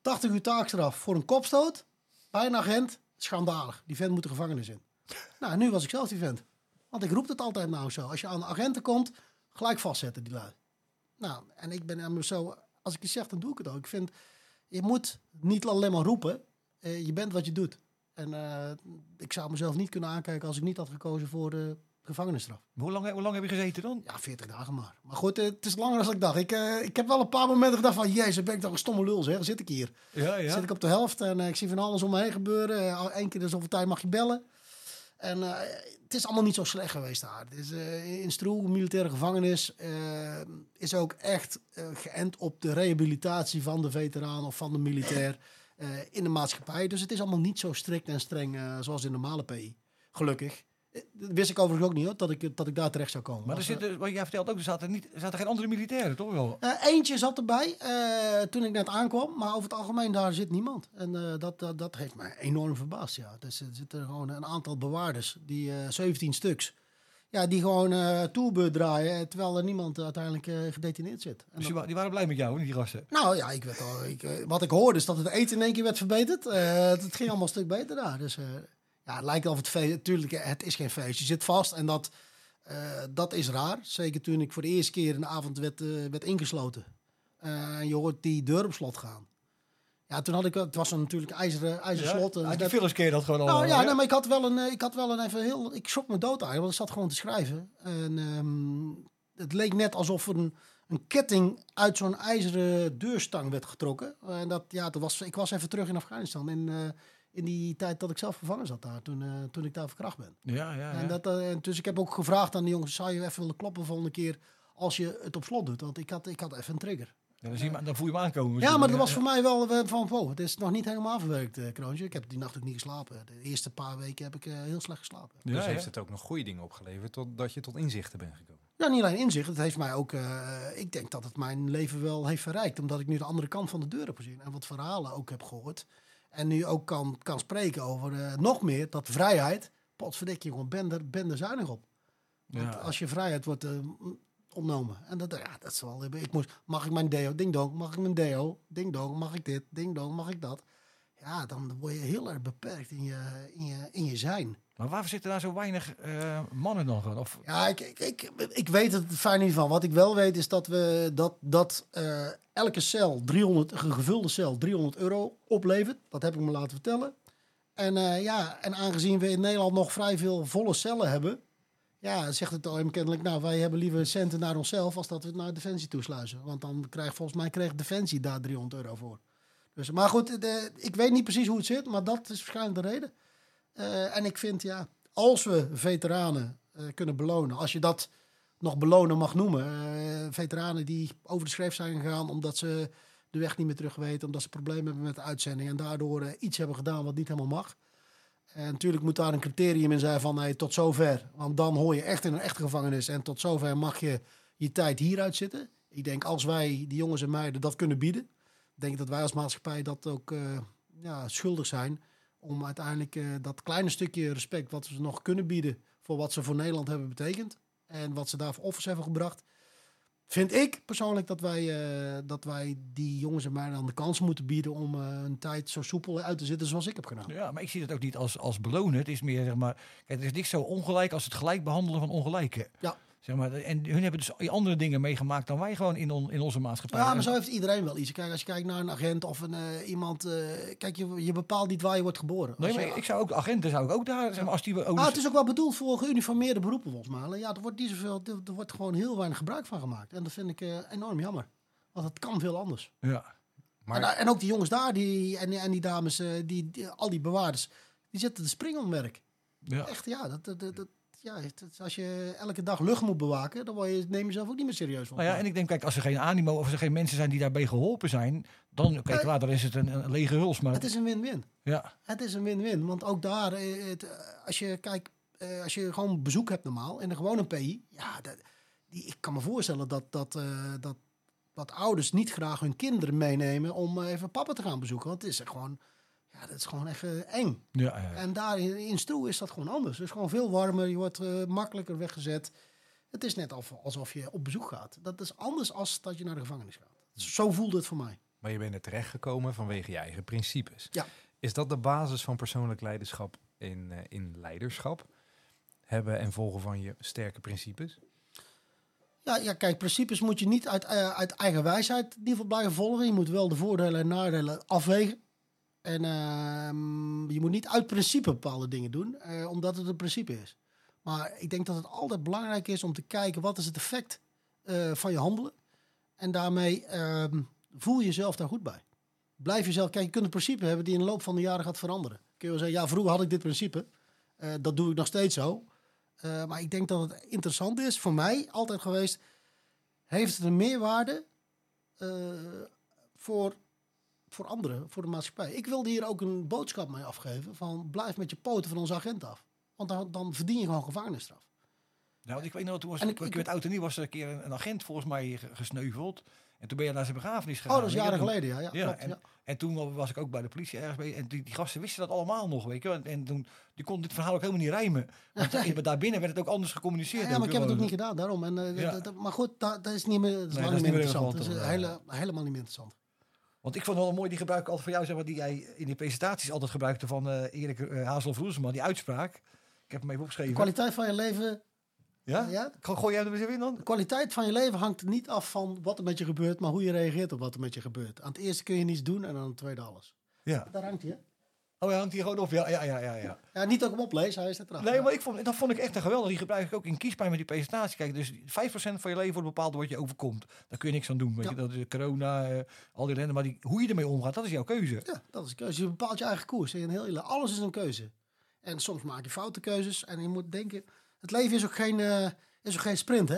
80 uur taakstraf voor een kopstoot bij een agent schandalig. Die vent moet de gevangenis in. Nou, nu was ik zelf die vent. Want ik roep het altijd nou zo. Als je aan de agenten komt, gelijk vastzetten die lui. Nou, en ik ben hem zo... Als ik je zeg, dan doe ik het ook. Ik vind, je moet niet alleen maar roepen. eh, je bent wat je doet. En eh, ik zou mezelf niet kunnen aankijken als ik niet had gekozen voor de gevangenisstraf. Hoe, lang, hoe lang heb je gezeten dan? Ja, 40 dagen maar. Maar goed, eh, het is langer dan ik dacht. Ik, eh, ik heb wel een paar momenten gedacht van... Jezus, ben ik toch een stomme lul zeg. Zit ik hier. Ja, ja. Zit ik op de helft en eh, ik zie van alles om me heen gebeuren. Eén keer in zoveel tijd mag je bellen. En het is allemaal niet zo slecht geweest daar. Eh, in Stroe, militaire gevangenis, is ook echt geënt op de rehabilitatie van de veteraan of van de militair in de maatschappij. Dus het is allemaal niet zo strikt en streng zoals in normale PI. Gelukkig. Dat wist ik overigens ook niet hoor, dat ik, dat ik daar terecht zou komen. Maar er Als, eh, zitten, wat jij vertelt ook, er zaten, niet, er zaten geen andere militairen, toch wel? eh, eentje zat erbij eh, toen ik net aankwam, maar over het algemeen daar zit niemand. En dat, dat, dat heeft mij enorm verbaasd. Ja. Dus er zitten gewoon een aantal bewaarders, die eh 17 stuks, ja, die gewoon eh tourbeurt draaien, terwijl er niemand uiteindelijk gedetineerd zit. En Dus die, dat- wa- die waren blij met jou, die gasten. nou ja, ik werd al, ik, wat ik hoorde is dat het eten in één keer werd verbeterd. Het ging allemaal een stuk beter daar. Dus ja, het lijkt of het feest. Natuurlijk, het is geen feest. Je zit vast en dat, eh, dat is raar. Zeker toen ik voor de eerste keer in de avond werd, eh, werd ingesloten. Eh, en je hoort die deur op slot gaan. Ja, toen had ik, het was een natuurlijk ijzeren, ijzeren slot. Ja, Dus die dat- Philips keer dat gewoon al. nou ja, nee, maar ik had wel een, ik had wel een even heel, ik schrok me dood eigenlijk, want ik zat gewoon te schrijven. En ehm, het leek net alsof er een, een ketting uit zo'n ijzeren deurstang werd getrokken. En dat, ja, dat was, ik was even terug in Afghanistan eh, in die tijd dat ik zelf gevangen zat daar, toen, eh, toen ik daar verkracht ben. Ja, ja, ja. En dat, eh, en dus ik heb ook gevraagd aan de jongens, zou je even willen kloppen volgende keer als je het op slot doet? Want ik had, ik had even een trigger. Ja, dan, zie je, dan voel je hem aankomen. Ja, maar dat was voor mij wel eh, van, wow, het is nog niet helemaal verwerkt, Kroontje. Ik heb die nacht ook niet geslapen. De eerste paar weken heb ik eh, heel slecht geslapen. Ja, dus ja. heeft het ook nog goede dingen opgeleverd totdat je tot inzichten bent gekomen. Ja, niet alleen inzicht. Het heeft mij ook, eh, ik denk dat het mijn leven wel heeft verrijkt. Omdat ik nu de andere kant van de deur heb gezien. En wat verhalen ook heb gehoord. En nu ook kan, kan spreken over eh, nog meer, dat vrijheid. Potverdik je gewoon, ben er, ben er zuinig op. Want Ja. als je vrijheid wordt eh, ontnomen. En dat, ja, dat is wel, ik moest, mag ik mijn deo, ding dong, mag ik mijn deo, ding dong, mag ik dit, ding dong, mag ik dat. Ja, dan word je heel erg beperkt in je, in je, in je zijn. Maar waarvoor zitten daar zo weinig eh, mannen gewoon? Of, Ja, ik, ik, ik, ik weet het fijn niet van. Wat ik wel weet is dat we dat, dat eh, elke cel 300, een gevulde cel 300 euro oplevert. Dat heb ik me laten vertellen. En, eh, ja, en aangezien we in Nederland nog vrij veel volle cellen hebben, ja, zegt het OM kennelijk, nou, wij hebben liever centen naar onszelf als dat we het naar Defensie toesluizen. Want dan krijgt volgens mij kreeg Defensie daar 300 euro voor. Dus, maar goed, ik weet niet precies hoe het zit, maar dat is waarschijnlijk de reden. Eh, en ik vind, ja, als we veteranen eh, kunnen belonen, als je dat nog belonen mag noemen. eh, veteranen die over de schreef zijn gegaan omdat ze de weg niet meer terug weten, omdat ze problemen hebben met de uitzending en daardoor iets hebben gedaan wat niet helemaal mag. En natuurlijk moet daar een criterium in zijn van nee, tot zover. Want dan hoor je echt in een echte gevangenis en tot zover mag je je tijd hieruit zitten. Ik denk als wij, die jongens en meiden, dat kunnen bieden, denk dat wij als maatschappij dat ook ja, schuldig zijn Om uiteindelijk eh, dat kleine stukje respect wat ze nog kunnen bieden voor wat ze voor Nederland hebben betekend. En wat ze daar voor offers hebben gebracht. Vind ik persoonlijk dat wij, eh, dat wij die jongens en meiden dan de kans moeten bieden om eh, hun tijd zo soepel uit te zitten zoals ik heb gedaan. Ja, maar ik zie het ook niet als, als belonen. Het is meer, zeg maar, kijk, het is niks zo ongelijk als het gelijk behandelen van ongelijken. Ja. Zeg maar, en hun hebben dus andere dingen meegemaakt dan wij gewoon in, on, in onze maatschappij. Ja, maar zo heeft iedereen wel iets. Kijk, als je kijkt naar een agent of een, eh, iemand... eh, kijk, je, je bepaalt niet waar je wordt geboren. Nee, je- maar ik zou ook agenten zou ik ook daar, zeg maar, als die ook Ah, het is ook wel bedoeld voor geuniformeerde beroepen volgens mij. Ja, er wordt niet zoveel, er, wordt gewoon heel weinig gebruik van gemaakt. En dat vind ik eh, enorm jammer. Want het kan veel anders. ja. Maar En, en ook die jongens daar die, en, en die dames, die, die- al die bewaarders, die zitten te springen om werk. Ja. Echt, ja. Dat, dat, dat- ja als je elke dag lucht moet bewaken, dan word je, neem je jezelf ook niet meer serieus. Nou ja, en ik denk, kijk, als er geen animo of als er geen mensen zijn die daarbij geholpen zijn, dan, kijk, dan is het een, een lege huls. Maar Het is een win-win. ja, Het is een win-win. Want ook daar, eh, het, eh, als je kijkt, eh, als je gewoon bezoek hebt normaal en er gewoon een PI, ja, dat, die, ik kan me voorstellen dat, dat, dat, dat ouders niet graag hun kinderen meenemen om even papa te gaan bezoeken. Want het is er gewoon, ja, dat is gewoon echt eng. ja, ja. En daar in, in Stroe is dat gewoon anders. Het is gewoon veel warmer, je wordt eh, makkelijker weggezet. Het is net alsof, alsof je op bezoek gaat. Dat is anders als dat je naar de gevangenis gaat. Zo voelde het voor mij. Maar je bent er terechtgekomen vanwege je eigen principes. Ja. Is dat de basis van persoonlijk leiderschap in, eh, in leiderschap? Hebben en volgen van je sterke principes? Ja, ja, kijk, principes moet je niet uit, eh, uit eigen wijsheid in ieder geval blijven volgen. Je moet wel de voordelen en nadelen afwegen. En ehm, je moet niet uit principe bepaalde dingen doen, eh, omdat het een principe is. Maar ik denk dat het altijd belangrijk is om te kijken wat is het effect eh, van je handelen. En daarmee ehm, voel je jezelf daar goed bij. Blijf jezelf, kijk, je kunt een principe hebben die in de loop van de jaren gaat veranderen. Kun je wel zeggen, ja, vroeger had ik dit principe. Eh, dat doe ik nog steeds zo. Maar ik denk dat het interessant is, voor mij altijd geweest, heeft het een meerwaarde voor, voor anderen, voor de maatschappij. Ik wilde hier ook een boodschap mee afgeven van blijf met je poten van onze agent af. Want dan, dan verdien je gewoon gevangenisstraf. Nou, ik weet nog, toen was En ik, ik- met oud en nieuw was er een keer een, een agent volgens mij ge- gesneuveld. En toen ben je naar zijn begrafenis gegaan. Oh, dat is jaren geleden, ja. Ja, Ja, klopt, en, ja. en toen was ik ook bij de politie ergens bij. En die, die gasten wisten dat allemaal nog, weet je. En, en toen die kon dit verhaal ook helemaal niet rijmen. Want Nee. daarbinnen werd het ook anders gecommuniceerd. Ja, maar ik heb het ook niet gedaan, daarom. En, eh, Ja. maar goed, dat, dat is, niet meer, dat is Nee, lang dat niet meer interessant. Dat is hele, helemaal niet meer interessant. Want ik vond het wel mooi, die gebruik ik altijd van jou, zeg maar, die jij in die presentaties altijd gebruikte van eh Erik uh, Hazelhoff Roesema, die uitspraak. Ik heb hem even De opgeschreven. kwaliteit van je leven... ja? ja? Go- Gooi jij er weer in dan? De kwaliteit van je leven hangt niet af van wat er met je gebeurt, maar hoe je reageert op wat er met je gebeurt. Aan het eerste kun je niets doen en aan het tweede alles. Ja. Daar hangt hij? Oh, hij hangt hier gewoon op. Ja, ja, ja, ja. ja. Ja, niet dat ik hem oplees, hij is er erachter. Nee, maar ik vond, dat vond ik echt een geweldig. Die gebruik ik ook in kiespijn met die presentatie. Kijk, dus 5% van je leven wordt bepaald door wat je overkomt. Daar kun je niks aan doen. Weet Ja. je? Dat is corona, eh, al die ellende. Maar die, hoe je ermee omgaat, dat is jouw keuze. Ja, dat is een keuze. Je bepaalt je eigen koers. En heel, alles is een keuze. En soms maak je foute keuzes. En je moet denken... Het leven is ook geen, eh, is ook geen sprint, hè?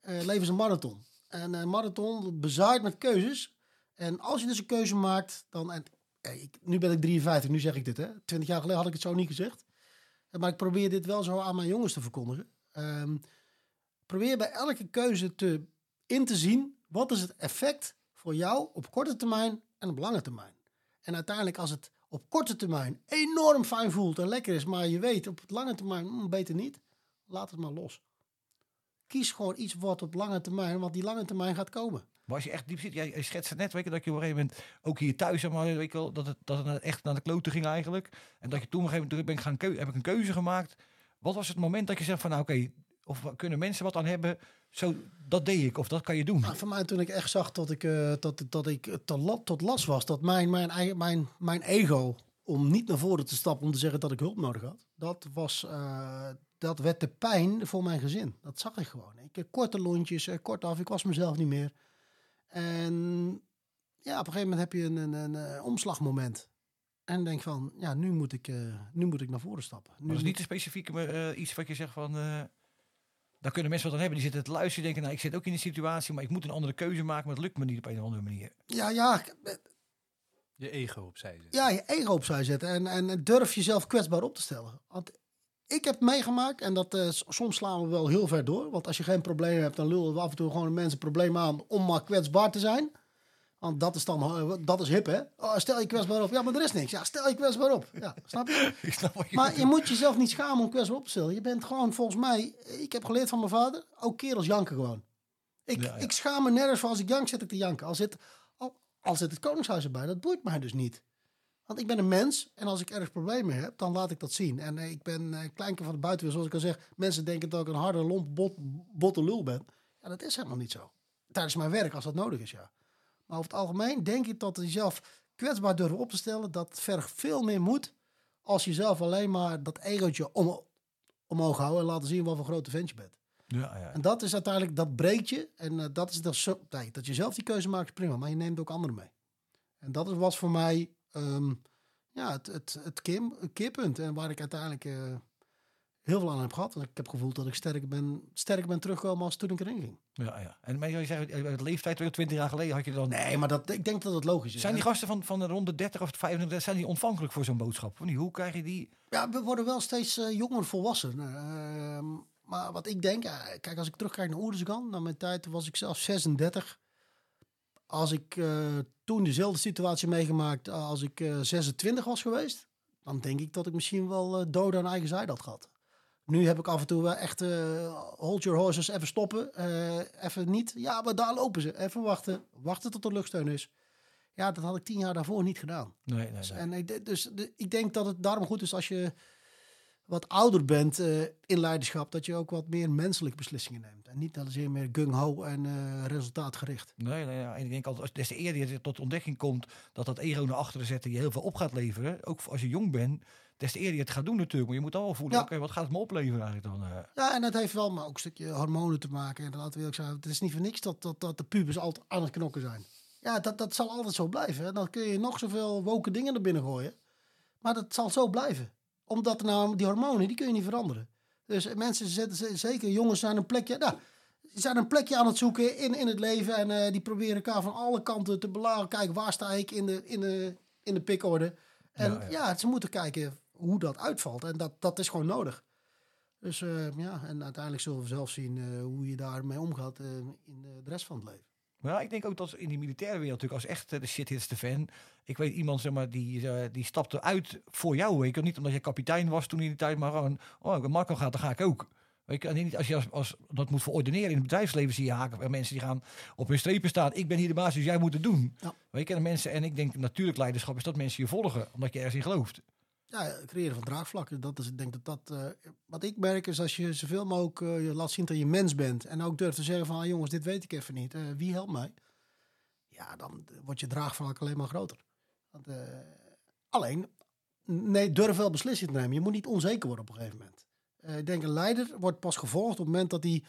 Eh, het leven is een marathon. En een marathon bezaaid met keuzes. En als je dus een keuze maakt, dan... Ik, nu ben ik 53, nu zeg ik dit, hè? 20 jaar geleden had ik het zo niet gezegd. Maar ik probeer dit wel zo aan mijn jongens te verkondigen. Ehm, probeer bij elke keuze te, in te zien... wat is het effect voor jou op korte termijn en op lange termijn. En uiteindelijk als het op korte termijn enorm fijn voelt en lekker is, maar je weet op lange termijn mm, beter niet, laat het maar los. Kies gewoon iets wat op lange termijn, want die lange termijn gaat komen. Maar als je echt diep zit, jij jij schetst het net, weet dat je op een gegeven moment ook hier thuis, zeg weet wel, dat het, dat het echt naar de kloten ging eigenlijk. En dat je toen op een gegeven moment ben gaan heb ik een keuze gemaakt. Wat was het moment dat je zegt van, nou oké, of kunnen mensen wat aan hebben? Zo, dat deed ik, of dat kan je doen. Nou, voor mij toen ik echt zag dat ik, eh, dat, dat ik eh, tot, la- tot last was, dat mijn, mijn, eigen- mijn, mijn ego om niet naar voren te stappen om te zeggen dat ik hulp nodig had, dat, was, eh, dat werd de pijn voor mijn gezin. Dat zag ik gewoon. Ik heb korte lontjes, eh, kort af, ik was mezelf niet meer. En ja, op een gegeven moment heb je een, een, een, eh, omslagmoment. En denk van, ja, nu moet ik, eh, nu moet ik naar voren stappen. Nu Maar dat is niet te specifiek eh, iets wat je zegt van, eh daar kunnen mensen wat aan hebben. Die zitten te luisteren, denken, nou ik zit ook in die situatie, maar ik moet een andere keuze maken, maar het lukt me niet op een of andere manier. Ja, ja, Je ego opzij zetten. ja, je ego opzij zetten en, en durf jezelf kwetsbaar op te stellen. Want ik heb meegemaakt, en dat eh, s- soms slaan we wel heel ver door. Want als je geen probleem hebt, dan lullen we af en toe gewoon mensen problemen aan om maar kwetsbaar te zijn. Want dat is dan eh, dat is hip, hè? Oh, stel je kwetsbaar op. Ja, maar er is niks. Ja, stel je kwetsbaar op. Ja, snap je? Ik snap wat je Maar je moet jezelf niet schamen om kwetsbaar op te stellen. Je bent gewoon, volgens mij, ik heb geleerd van mijn vader, ook kerels janken gewoon. Ik, Ja, ja. ik schaam me nergens voor als ik jank, zit ik te janken. Al zit, al, al zit het Koningshuis erbij, dat boeit mij dus niet. Want ik ben een mens en als ik ergens problemen heb, dan laat ik dat zien. En eh, ik ben een kleinke van de buitenwereld, zoals ik al zeg. Mensen denken dat ik een harde, lomp, bot, botte lul ben. Ja, dat is helemaal niet zo. Tijdens mijn werk, als dat nodig is, ja. Maar over het algemeen denk ik dat jezelf kwetsbaar durven op te stellen, dat vergt veel meer moed als je zelf alleen maar dat egootje om, omhoog houden en laten zien wat voor grote vent je bent. Ja, ja. En dat is uiteindelijk, dat breekt je. En eh, dat is dat, nee, dat je zelf die keuze maakt, prima. Maar je neemt ook anderen mee. En dat is- was voor mij ehm, ja, het, het, het, keer, het keerpunt. En waar ik uiteindelijk eh, heel veel aan heb gehad. Ik heb gevoeld dat ik sterker ben, sterker ben teruggekomen als toen ik erin ging. ja, ja. En maar je zei, eh, de leeftijd, 20 jaar geleden had je dan... Nee, maar dat, ik denk dat het logisch is. Zijn die En- gasten van, van de ronde 30 of 35, zijn die ontvankelijk voor zo'n boodschap? Niet? Hoe krijg je die... Ja, we worden wel steeds eh, jonger volwassen. Ehm, maar wat ik denk, kijk, als ik terugkijk naar Oerisgan, naar mijn tijd was ik zelf 36. Als ik eh, toen dezelfde situatie meegemaakt als ik eh, 26 was geweest, dan denk ik dat ik misschien wel eh dood aan eigen zijde had gehad. Nu heb ik af en toe wel echt hold your horses, even stoppen, even niet. Ja, maar daar lopen ze. Even wachten, wachten tot er luchtsteun is. Ja, dat had ik tien jaar daarvoor niet gedaan. Nee, nee, nee. En ik, de- dus de, ik denk dat het daarom goed is als je wat ouder bent eh, in leiderschap, dat je ook wat meer menselijke beslissingen neemt. En niet alleen meer gung-ho en eh, resultaatgericht. Nee, nee, ja. En ik denk altijd, als des te eerder je tot ontdekking komt dat dat ego naar achteren zetten je heel veel op gaat leveren, ook als je jong bent, des te eerder je het gaat doen natuurlijk. Maar je moet al wel voelen, Ja. oké, wat gaat het me opleveren eigenlijk dan? eh? Ja, en dat heeft wel maar ook een stukje hormonen te maken. En laten we eerlijk zijn, het is niet voor niks dat, dat, dat de pubers altijd aan het knokken zijn. Ja, dat, dat zal altijd zo blijven. hè. Dan kun je nog zoveel woke dingen er binnen gooien. Maar dat zal zo blijven. Omdat nou, die hormonen, die kun je niet veranderen. Dus mensen zetten, ze- zeker jongens zijn een plekje... Nou, zijn een plekje aan het zoeken in, in het leven. En eh, die proberen elkaar van alle kanten te belagen. Kijk, waar sta ik in de, in de, in de pikorde? En Ja, ja, ja. ze moeten kijken hoe dat uitvalt. En dat, dat is gewoon nodig. Dus eh, ja, en uiteindelijk zullen we zelf zien eh, hoe je daarmee omgaat in de rest van het leven. Maar ja, ik denk ook dat in die militaire wereld natuurlijk als echt de shithitste fan. Ik weet iemand zeg maar die, eh, die stapte uit voor jou. Weet je, niet omdat je kapitein was toen in die tijd, maar gewoon oh, Marco gaat, dan ga ik ook. Weet je, niet als je als, als dat moet verordineren in het bedrijfsleven zie je haken mensen die gaan op hun strepen staan. Ik ben hier de baas, dus jij moet het doen. Ja. Weet je, en de mensen en ik denk natuurlijk leiderschap is dat mensen je volgen omdat je ergens in gelooft. Ja, creëren van draagvlakken. Dat is, ik denk dat dat. eh, wat ik merk is als je zoveel mogelijk eh, laat zien dat je mens bent. En ook durft te zeggen van ah, jongens, dit weet ik even niet. eh, wie helpt mij? Ja, dan wordt je draagvlak alleen maar groter. Want, alleen, nee, durf wel beslissingen te nemen. Je moet niet onzeker worden op een gegeven moment. Ik denk een leider wordt pas gevolgd op het moment dat hij,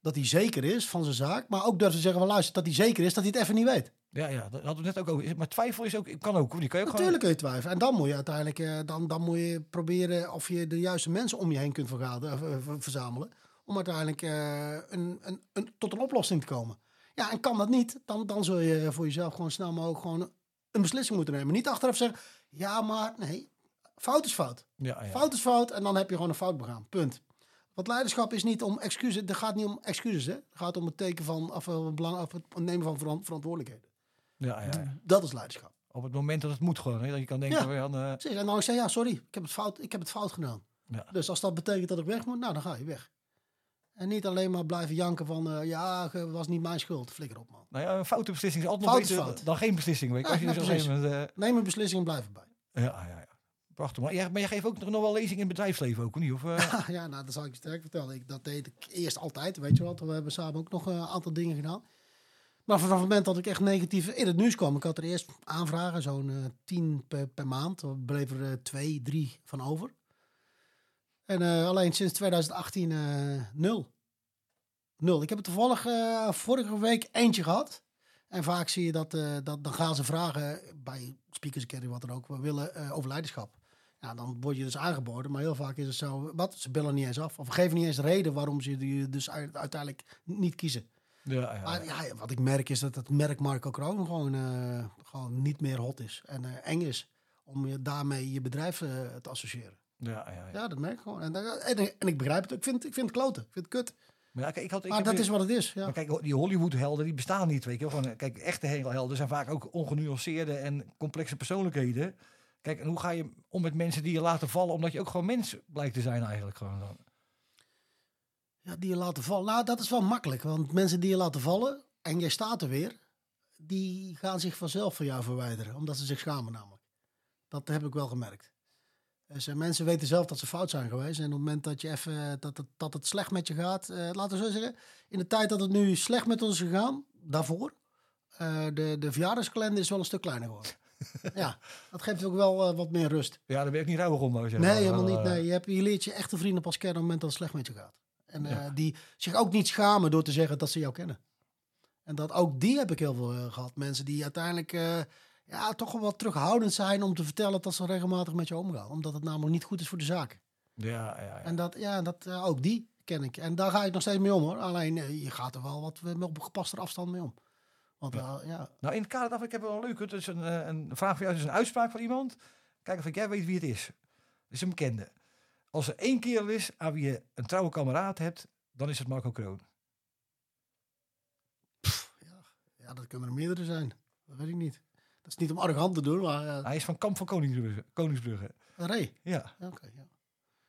dat hij zeker is van zijn zaak. Maar ook durft te zeggen van luister, dat hij zeker is dat hij het even niet weet. Ja, ja, dat hadden we net ook over. Maar twijfel is ook, kan ook. Die kan je ook Natuurlijk kun je twijfelen. En dan moet je uiteindelijk eh, dan, dan moet je proberen of je de juiste mensen om je heen kunt vergaderen, eh, ver- verzamelen. Om uiteindelijk eh, een, een, een, tot een oplossing te komen. Ja, en kan dat niet, dan, dan zul je voor jezelf gewoon snel mogelijk gewoon een beslissing moeten nemen. Niet achteraf zeggen, ja, maar nee, fout is fout. gewoon. Ja, ja. Fout is fout en dan heb je gewoon een fout begaan. Punt. Want leiderschap is niet om excuses. Het gaat niet om excuses. Hè? Het gaat om het teken van of, belang, of het nemen van veran- verantwoordelijkheden. Ja, ja, ja. Dat is leiderschap. Op het moment dat het moet gewoon. Hè, dat je kan denken, Ja. van, eh, Precies. En dan zeg je, ja, sorry, ik heb het fout, ik heb het fout gedaan. Ja. Dus als dat betekent dat ik weg moet, nou, dan ga je weg. En niet alleen maar blijven janken van, eh, ja, het was niet mijn schuld. Flikker op, man. Nou ja, een foute beslissing is altijd Fout beter fout. dan geen beslissing. Weet je. Ja, Als je ja, dus moment... Neem een beslissing en blijf erbij. eh, ja, ja, ja. Prachtig. Maar jij, maar jij geeft ook nog wel lezingen in het bedrijfsleven ook, niet? Of, eh, ja, nou, dat zal ik je sterk vertellen. Ik, dat deed ik eerst altijd, weet je wat. We hebben samen ook nog eh, een aantal dingen gedaan. Maar vanaf het moment dat ik echt negatief in het nieuws kwam, ik had er eerst aanvragen, zo'n eh, tien per, maand. Er bleef er eh, twee, drie van over. En eh, alleen sinds 2018 eh, nul. Nul. Ik heb het toevallig vorige week eentje gehad. En vaak zie je dat, dat dan gaan ze vragen bij Speakers Academy, wat dan ook, we willen over leiderschap. Ja, dan word je dus aangeboden, maar heel vaak is het zo, wat, ze bellen niet eens af. Of geven niet eens de reden waarom ze je dus uiteindelijk niet kiezen. Ja, ja. Maar ja, wat ik merk is dat het merk Marco Kroon gewoon, eh, gewoon niet meer hot is. En eh, eng is om je daarmee je bedrijf eh, te associëren. ja, ja, ja. Ja, dat merk ik gewoon. En, en, en ik begrijp het. Ik vind, ik vind het kloten. Ik vind het kut. Maar ja, kijk, ik had, ik Maar dat weer- is wat het is. Ja. Maar kijk, die Hollywood-helden die bestaan niet. Weet je. Gewoon, kijk, echte helden zijn vaak ook ongenuanceerde en complexe persoonlijkheden. Kijk, en hoe ga je om met mensen die je laten vallen, omdat je ook gewoon mens blijkt te zijn eigenlijk gewoon. Dan. Ja, die je laten vallen. Nou, dat is wel makkelijk. Want mensen die je laten vallen en jij staat er weer, die gaan zich vanzelf van jou verwijderen. Omdat ze zich schamen namelijk. Dat heb ik wel gemerkt. Dus eh, mensen weten zelf dat ze fout zijn geweest. En op het moment dat, je even, eh, dat, het, dat het slecht met je gaat, eh, laten we zo zeggen. In de tijd dat het nu slecht met ons is gegaan, daarvoor, de, de verjaardagskalender is wel een stuk kleiner geworden. ja, dat geeft ook wel wat meer rust. Ja, daar ben ik niet rouwig om. Nee, helemaal niet. Nee, je, hebt, je leert je echte vrienden pas kennen op het moment dat het slecht met je gaat. En eh, Ja. die zich ook niet schamen door te zeggen dat ze jou kennen. En dat ook die heb ik heel veel eh, gehad. Mensen die uiteindelijk eh, ja, toch wel wat terughoudend zijn om te vertellen dat ze regelmatig met je omgaan. Omdat het namelijk niet goed is voor de zaak. Ja, ja, ja. En dat, ja, dat, ook die ken ik. En daar ga ik nog steeds mee om hoor. Alleen je gaat er wel wat op gepaste afstand mee om. Want ja, ja Nou, in het kader daarvan, ik heb wel een leuke. Het is een, een vraag voor jou, is een uitspraak van iemand. Kijk of ik jij weet wie het is. Is een bekende. Als er één kerel is aan wie je een trouwe kameraad hebt, dan is het Marco Kroon. ja, dat kunnen er meerdere zijn. Dat weet ik niet. Dat is niet om arrogant te doen, maar eh Hij is van Kamp van Koningsbrugge. Koningsbrugge. Ray. Ja. Ja, Oké, ja.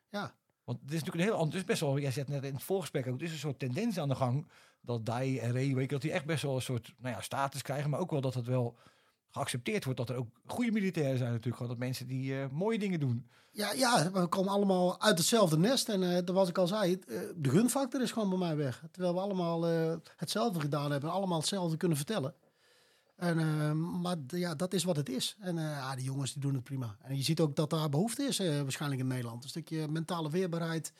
ja. Want het is natuurlijk een heel ander. Het is best wel, jij zegt net in het voorgesprek ook, het is een soort tendens aan de gang. Dat Dai en Ray, weet je, dat die echt best wel een soort nou ja, status krijgen. Maar ook wel dat het wel geaccepteerd wordt dat er ook goede militairen zijn natuurlijk. Gewoon dat mensen die eh, mooie dingen doen. Ja, ja, we komen allemaal uit hetzelfde nest. En eh wat ik al zei, eh, de gunfactor is gewoon bij mij weg. Terwijl we allemaal hetzelfde gedaan hebben. en Allemaal hetzelfde kunnen vertellen. En, maar ja, dat is wat het is. En ja, die jongens die doen het prima. En je ziet ook dat daar behoefte is waarschijnlijk in Nederland. Een stukje mentale weerbaarheid,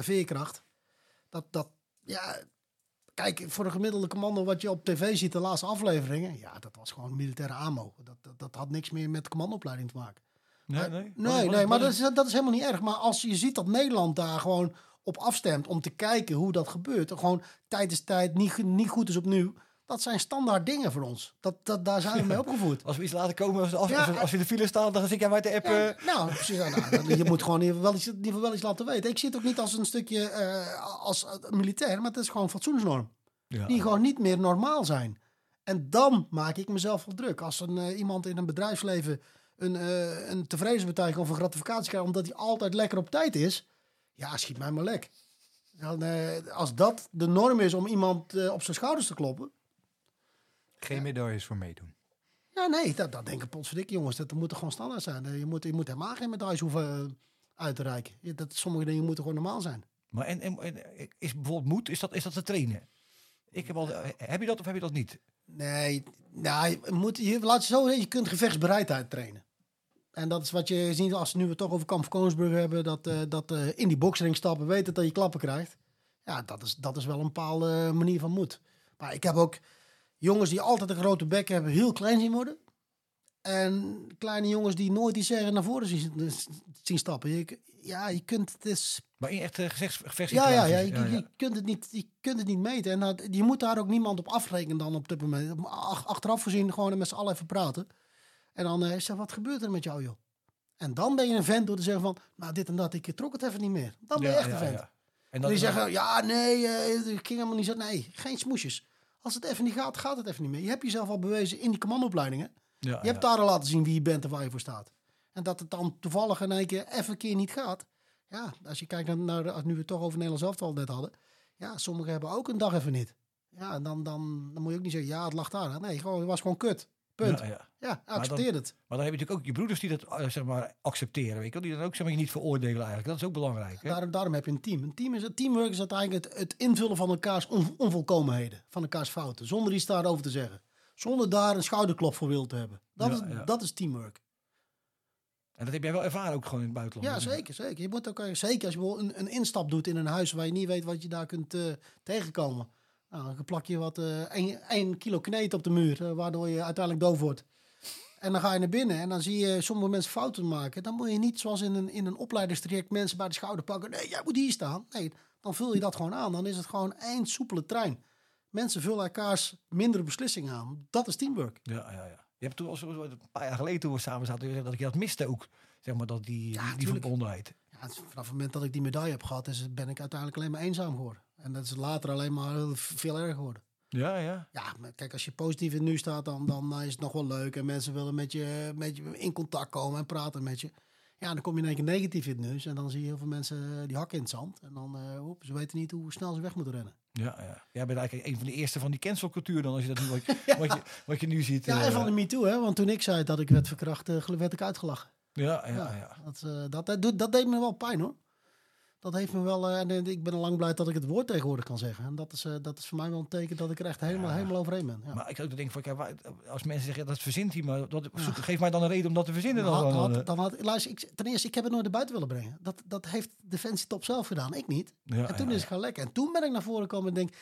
veerkracht. Dat, dat, ja... Kijk, voor een gemiddelde commando wat je op tv ziet, de laatste afleveringen... Ja, dat was gewoon militaire ammo. Dat, dat, dat had niks meer met commandoopleiding te maken. Nee, Maar- nee. Nee, wat nee, maar dat is, dat is helemaal niet erg. Maar als je ziet dat Nederland daar gewoon op afstemt om te kijken hoe dat gebeurt. Gewoon tijd is tijd, niet, niet goed is opnieuw. Dat zijn standaard dingen voor ons. Dat, dat, daar zijn we mee opgevoed. Als we iets laten komen, als, als, Ja, als, als we in de file staan, dan zit jij mij te appen. Ja, nou, precies. nou, je moet gewoon in ieder geval wel iets, in ieder geval wel iets laten weten. Ik zie het ook niet als een stukje eh, als eh, militair, maar het is gewoon een fatsoensnorm. Ja. Die gewoon niet meer normaal zijn. En dan maak ik mezelf wel druk. Als een, eh, iemand in een bedrijfsleven een, eh een tevredensbetuiging of een gratificatie krijgt omdat hij altijd lekker op tijd is. Ja, schiet mij maar lek. Dan, als dat de norm is om iemand op zijn schouders te kloppen. Geen medailles voor meedoen. Ja, nee, dat, dat denk ik potverdikke jongens. Dat moet er gewoon standaard zijn. Eh, Je moet, je moet helemaal geen medailles hoeven eh, uit te reiken. Je- Dat, sommige dingen moeten gewoon normaal zijn. Maar en, en, en is bijvoorbeeld moed, is dat, is dat te trainen? Ik heb, al, heb je dat of heb je dat niet? Nee, nou, je, moet, je, laat zo zeggen, je kunt gevechtsbereidheid trainen. En dat is wat je ziet als we nu het toch over Kamp Koningsbrug hebben. Dat, eh, dat eh, in die boksring stappen, weten dat je klappen krijgt. Ja, dat is, dat is wel een bepaalde manier van moed. Maar ik heb ook jongens die altijd een grote bek hebben, heel klein zien worden. En kleine jongens die nooit iets zeggen naar voren zien, zien stappen. Je, ja, je kunt het is Maar in echt uh, gevechts, ja, ja, gevechtssituaties? ja, je, je kunt het niet, je kunt het niet meten. En dat, je moet daar ook niemand op afrekenen dan op dit moment. Ach- Achteraf gezien gewoon met z'n allen even praten. En dan eh zeg wat gebeurt er met jou, joh? En dan ben je een vent door te zeggen van, nou dit en dat, ik trok het even niet meer. Dan ben je echt een vent. En En dan die zeggen, ja, nee, eh, ik ging helemaal niet zo. Nee, geen smoesjes. Als het even niet gaat, gaat het even niet meer. Je hebt jezelf al bewezen in die commandoopleidingen. ja, Je hebt daar al laten zien wie je bent en waar je voor staat. En dat het dan toevallig in één keer even een keer niet gaat. Ja, als je kijkt naar, naar als nu we het toch over Nederlands elftal net hadden. Ja, sommigen hebben ook een dag even niet. Ja, en dan, dan, dan moet je ook niet zeggen, ja, het lag daar. Nee, gewoon, het was gewoon kut. Punt. Ja, Ja, ja. accepteer het. Maar dan heb je natuurlijk ook je broeders die dat eh, zeg maar, accepteren. Weet je wel? Die dan ook zeg maar, je niet veroordelen eigenlijk. Dat is ook belangrijk. Hè? Daarom, daarom heb je een team. Een team is, het teamwork is uiteindelijk het, het invullen van elkaars on- onvolkomenheden. Van elkaars fouten. Zonder iets daarover te zeggen. Zonder daar een schouderklop voor wil te hebben. Dat, Ja, is, dat is teamwork. En dat heb jij wel ervaren ook gewoon in het buitenland. Ja, zeker, zeker. Je moet ook, eh, zeker als je een, een instap doet in een huis waar je niet weet wat je daar kunt eh, tegenkomen. Nou, dan plak je wat, eh 1 kilo kneet op de muur, eh, waardoor je uiteindelijk doof wordt. En dan ga je naar binnen en dan zie je sommige mensen fouten maken. Dan moet je niet zoals in een, in een opleidingstraject mensen bij de schouder pakken. Nee, jij moet hier staan. Nee, dan vul je dat gewoon aan. Dan is het gewoon één soepele trein. Mensen vullen elkaars mindere beslissingen aan. Dat is teamwork. Ja, ja, ja. Je hebt toen al een paar jaar geleden toen we samen zaten, dat ik dat miste ook. Zeg maar dat die, Ja, die, verbondenheid. Ja, vanaf het moment dat ik die medaille heb gehad, is, ben ik uiteindelijk alleen maar eenzaam geworden. En dat is later alleen maar veel erger geworden. Ja, ja. Ja, maar kijk, als je positief in nu staat, dan, dan is het nog wel leuk. En mensen willen met je, met je in contact komen en praten met je. Ja, dan kom je in één keer negatief in het nieuws. En dan zie je heel veel mensen eh, die hakken in het zand. En dan, eh, oep, ze weten niet hoe snel ze weg moeten rennen. Ja, ja. Jij bent eigenlijk een van de eerste van die cancelcultuur dan, als je dat nu, wat, je, wat, je, wat je nu ziet. Ja, eh, en van de MeToo, hè. Want toen ik zei dat ik werd verkracht, eh, werd ik uitgelachen. ja, ja, Ja, ja. Dat, eh, dat, dat, dat deed me wel pijn, hoor. Dat heeft me wel... eh, en eh, ik ben al lang blij dat ik het woord tegenwoordig kan zeggen. En dat is, eh, dat is voor mij wel een teken dat ik er echt helemaal, Ja. helemaal overheen ben. Ja. Maar ik ook denken, van, ja, waar- als mensen zeggen, dat verzint hij, maar dat, geef mij dan een reden om dat te verzinnen. Dan had, dan, had- dan had, luister, ik, ten eerste, ik heb het nooit naar buiten willen brengen. Dat, dat heeft Defensie Top zelf gedaan, ik niet. ja, en toen is het gaan lekker. En toen ben ik naar voren gekomen en denk...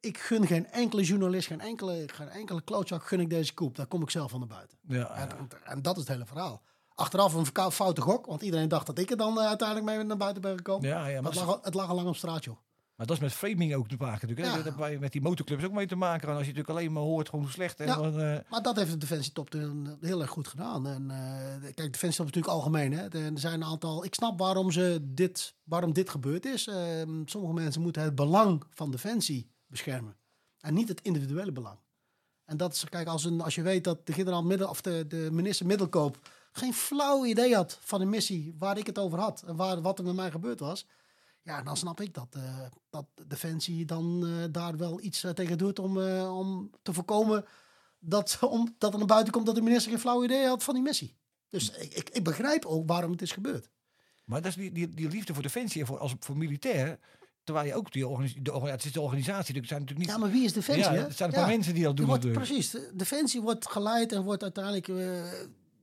Ik gun geen enkele journalist, geen enkele, geen enkele klootzak gun ik deze koep. Daar kom ik zelf van naar buiten. En, en dat is het hele verhaal. Achteraf een foute gok, want iedereen dacht dat ik er dan eh, uiteindelijk mee naar buiten ben gekomen. Ja, ja, Maar het, lag, al- het lag al lang op straat, joh. maar dat is met framing ook te maken natuurlijk. Ja. Dat wij met die motorclubs ook mee te maken. En als je natuurlijk alleen maar hoort gewoon hoe slecht. En Ja. dan, eh, Maar dat heeft de Defensie Top heel erg goed gedaan. En eh, kijk, Defensie Top is natuurlijk algemeen. Hè? Er zijn een aantal. Ik snap waarom, ze dit, waarom dit gebeurd is. Ehm, sommige mensen moeten het belang van Defensie beschermen. En niet het individuele belang. En dat is, kijk, als, een, als je weet dat de generaal Middel, of de, de minister Middelkoop geen flauw idee had van de missie waar ik het over had en waar, wat er met mij gebeurd was. Ja, dan snap ik dat, eh, dat Defensie dan eh, daar wel iets eh, tegen doet om, om te voorkomen dat, om, dat er naar buiten komt dat de minister geen flauw idee had van die missie. Dus ik, ik, ik begrijp ook waarom het is gebeurd. maar dat is die, die, die liefde voor defensie en voor, als, voor militair. Terwijl je ook die organisatie, de, het is de organisatie, het zijn natuurlijk niet... Ja, maar wie is Defensie? Ja, het zijn een Ja. paar mensen die dat Er doen wordt, precies. de- Defensie wordt geleid en wordt uiteindelijk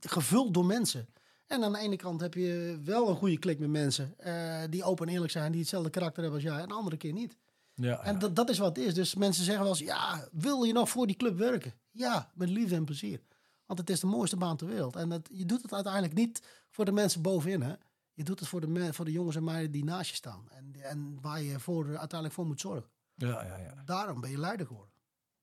gevuld door mensen. En aan de ene kant heb je wel een goede klik met mensen eh, die open en eerlijk zijn, die hetzelfde karakter hebben als jij, en de andere keer niet. Ja, En dat, dat is wat het is. Dus mensen zeggen wel eens, ja, wil je nog voor die club werken? Ja, met liefde en plezier. Want het is de mooiste baan ter wereld. En dat, je doet het uiteindelijk niet voor de mensen bovenin, hè. Je doet het voor de, me- voor de jongens en meiden die naast je staan. En, en waar je voor, uiteindelijk voor moet zorgen. ja, ja, ja. Daarom ben je leider geworden.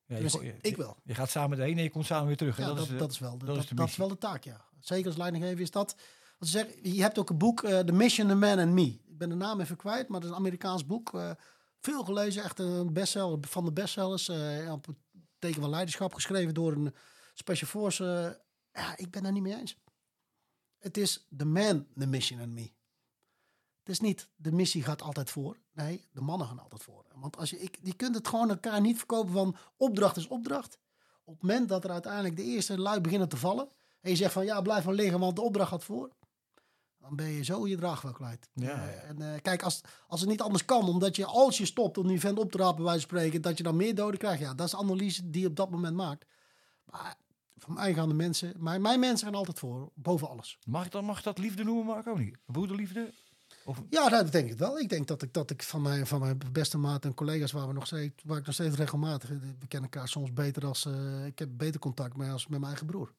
Ja Dus je, ik wel. Je gaat samen erheen en je komt samen weer terug. Ja, dat, is, dat, eh, is wel de, dat dat, is de dat is wel de taak, ja. Zeker als leidinggever is dat. Wat ze zeggen, je hebt ook een boek, eh The Mission, The Man and Me. Ik ben de naam even kwijt, maar dat is een Amerikaans boek. eh, veel gelezen, echt een bestseller van de bestsellers. eh, op het teken van leiderschap, geschreven door een Special Force. eh, ja, ik ben daar niet mee eens. Het is The Man, The Mission and Me. Het is niet de missie gaat altijd voor. Nee, de mannen gaan altijd voor. Want als je, ik, je kunt het gewoon elkaar niet verkopen van opdracht is opdracht. Op het moment dat er uiteindelijk de eerste lui beginnen te vallen. En je zegt van ja, blijf maar liggen, want de opdracht gaat voor. Dan ben je zo je draag wel kwijt. Ja, Eh, ja. En eh, kijk, als, als het niet anders kan, omdat je als je stopt om die vent op te rapen, bij van spreken, dat je dan meer doden krijgt. Ja, dat is de analyse die je op dat moment maakt. Maar voor mij gaan de mensen, mijn, mijn mensen gaan altijd voor, boven alles. Mag, ik dan, mag dat liefde noemen, Marco? Niet? Broederliefde? Ja, dat denk ik wel. Ik denk dat ik, dat ik van, mijn, van mijn beste maat en collega's waar, we nog steeds, waar ik nog steeds regelmatig... We kennen elkaar soms beter als... eh, ik heb beter contact mee als met mijn eigen broer.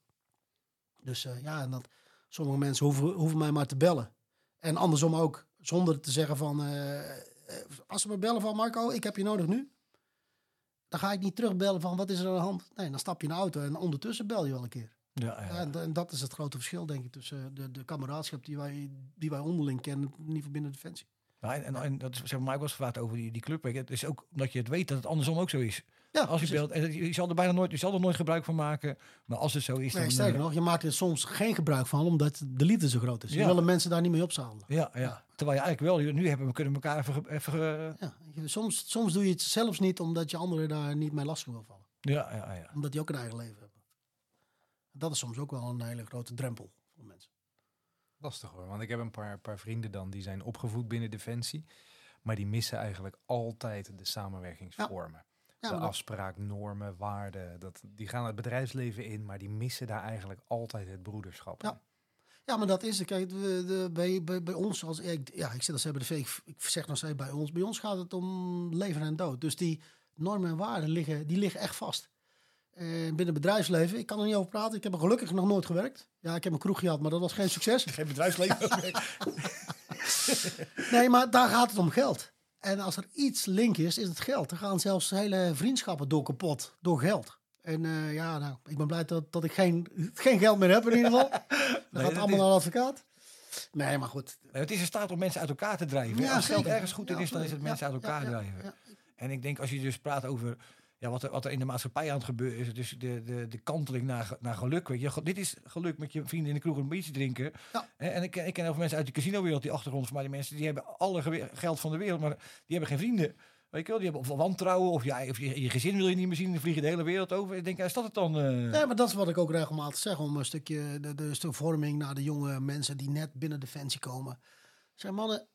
Dus eh, ja, en dat, sommige mensen hoeven, hoeven mij maar te bellen. En andersom ook, zonder te zeggen van... eh, eh, als ze me bellen van Marco, ik heb je nodig nu. Dan ga ik niet terugbellen van wat is er aan de hand. Nee, dan stap je in de auto en ondertussen bel je wel een keer. Ja, Ja, ja. en, en dat is het grote verschil, denk ik, tussen de, de kameraadschap die wij, die wij onderling kennen, in ieder geval binnen Defensie. Ja, en, en, en dat is, zeg maar, mij was gevraagd over die, die club. Je, Het is ook omdat je het weet dat het andersom ook zo is. Ja, Als je en je zal er bijna nooit, je zal er nooit gebruik van maken. Maar als het zo is, Nee, sterker eh, nog, je maakt er soms geen gebruik van, omdat de liefde zo groot is. Je Ja. willen mensen daar niet mee opzadelen. Ja, ja. Terwijl je eigenlijk wel, nu hebben we kunnen elkaar even, even Ja, je- soms, soms doe je het zelfs niet omdat je anderen daar niet mee lastig wil vallen. ja, ja, ja. Omdat die ook een eigen leven hebben. Dat is soms ook wel een hele grote drempel voor mensen. Lastig hoor, want ik heb een paar, paar vrienden dan die zijn opgevoed binnen Defensie. Maar die missen eigenlijk altijd de samenwerkingsvormen. Ja, de dat- afspraak, normen, waarden. Dat, die gaan het bedrijfsleven in, maar die missen daar eigenlijk altijd het broederschap. Ja. Ja, maar dat is het. Kijk, de, de, bij, bij, bij ons, als, ik, ja, ik zit als bij de V, ik, ik zeg nog steeds bij ons. Bij ons gaat het om leven en dood. Dus die normen en waarden liggen, die liggen echt vast. En binnen het bedrijfsleven, ik kan er niet over praten. Ik heb er gelukkig nog nooit gewerkt. Ja, ik heb een kroeg gehad, maar dat was geen succes. Geen bedrijfsleven. Nee, maar daar gaat het om geld. En als er iets link is, is het geld. Er gaan zelfs hele vriendschappen door kapot, door geld. En eh, ja, nou, ik ben blij dat, dat ik geen, geen geld meer heb in ieder geval. Dan gaat dat het allemaal is- naar de advocaat. Nee, maar goed. het is in staat om mensen uit elkaar te drijven. Ja, Als geld zeker. ergens goed in Ja, is, dan is het mensen uit elkaar drijven. En ik denk als je dus praat over ja, wat, er, wat er in de maatschappij aan het gebeuren is, dus de, de, de kanteling naar, naar geluk. Weet je. Dit is geluk met je vrienden in de kroeg een beetje drinken. Ja. En, ik, ken- ik ken heel veel mensen uit de casinowereld, die achtergrond van mij, die mensen die hebben alle geld van de wereld, maar die hebben geen vrienden. Weet je wel, die hebben of wantrouwen, of, ja, of je, je gezin wil je niet meer zien, dan vlieg je de hele wereld over. Ik denk, ja, is dat het dan? eh? Nee, maar dat is wat ik ook regelmatig zeg. Om een stukje de, de stuk vorming naar de jonge mensen die net binnen Defensie komen. Zijn mannen,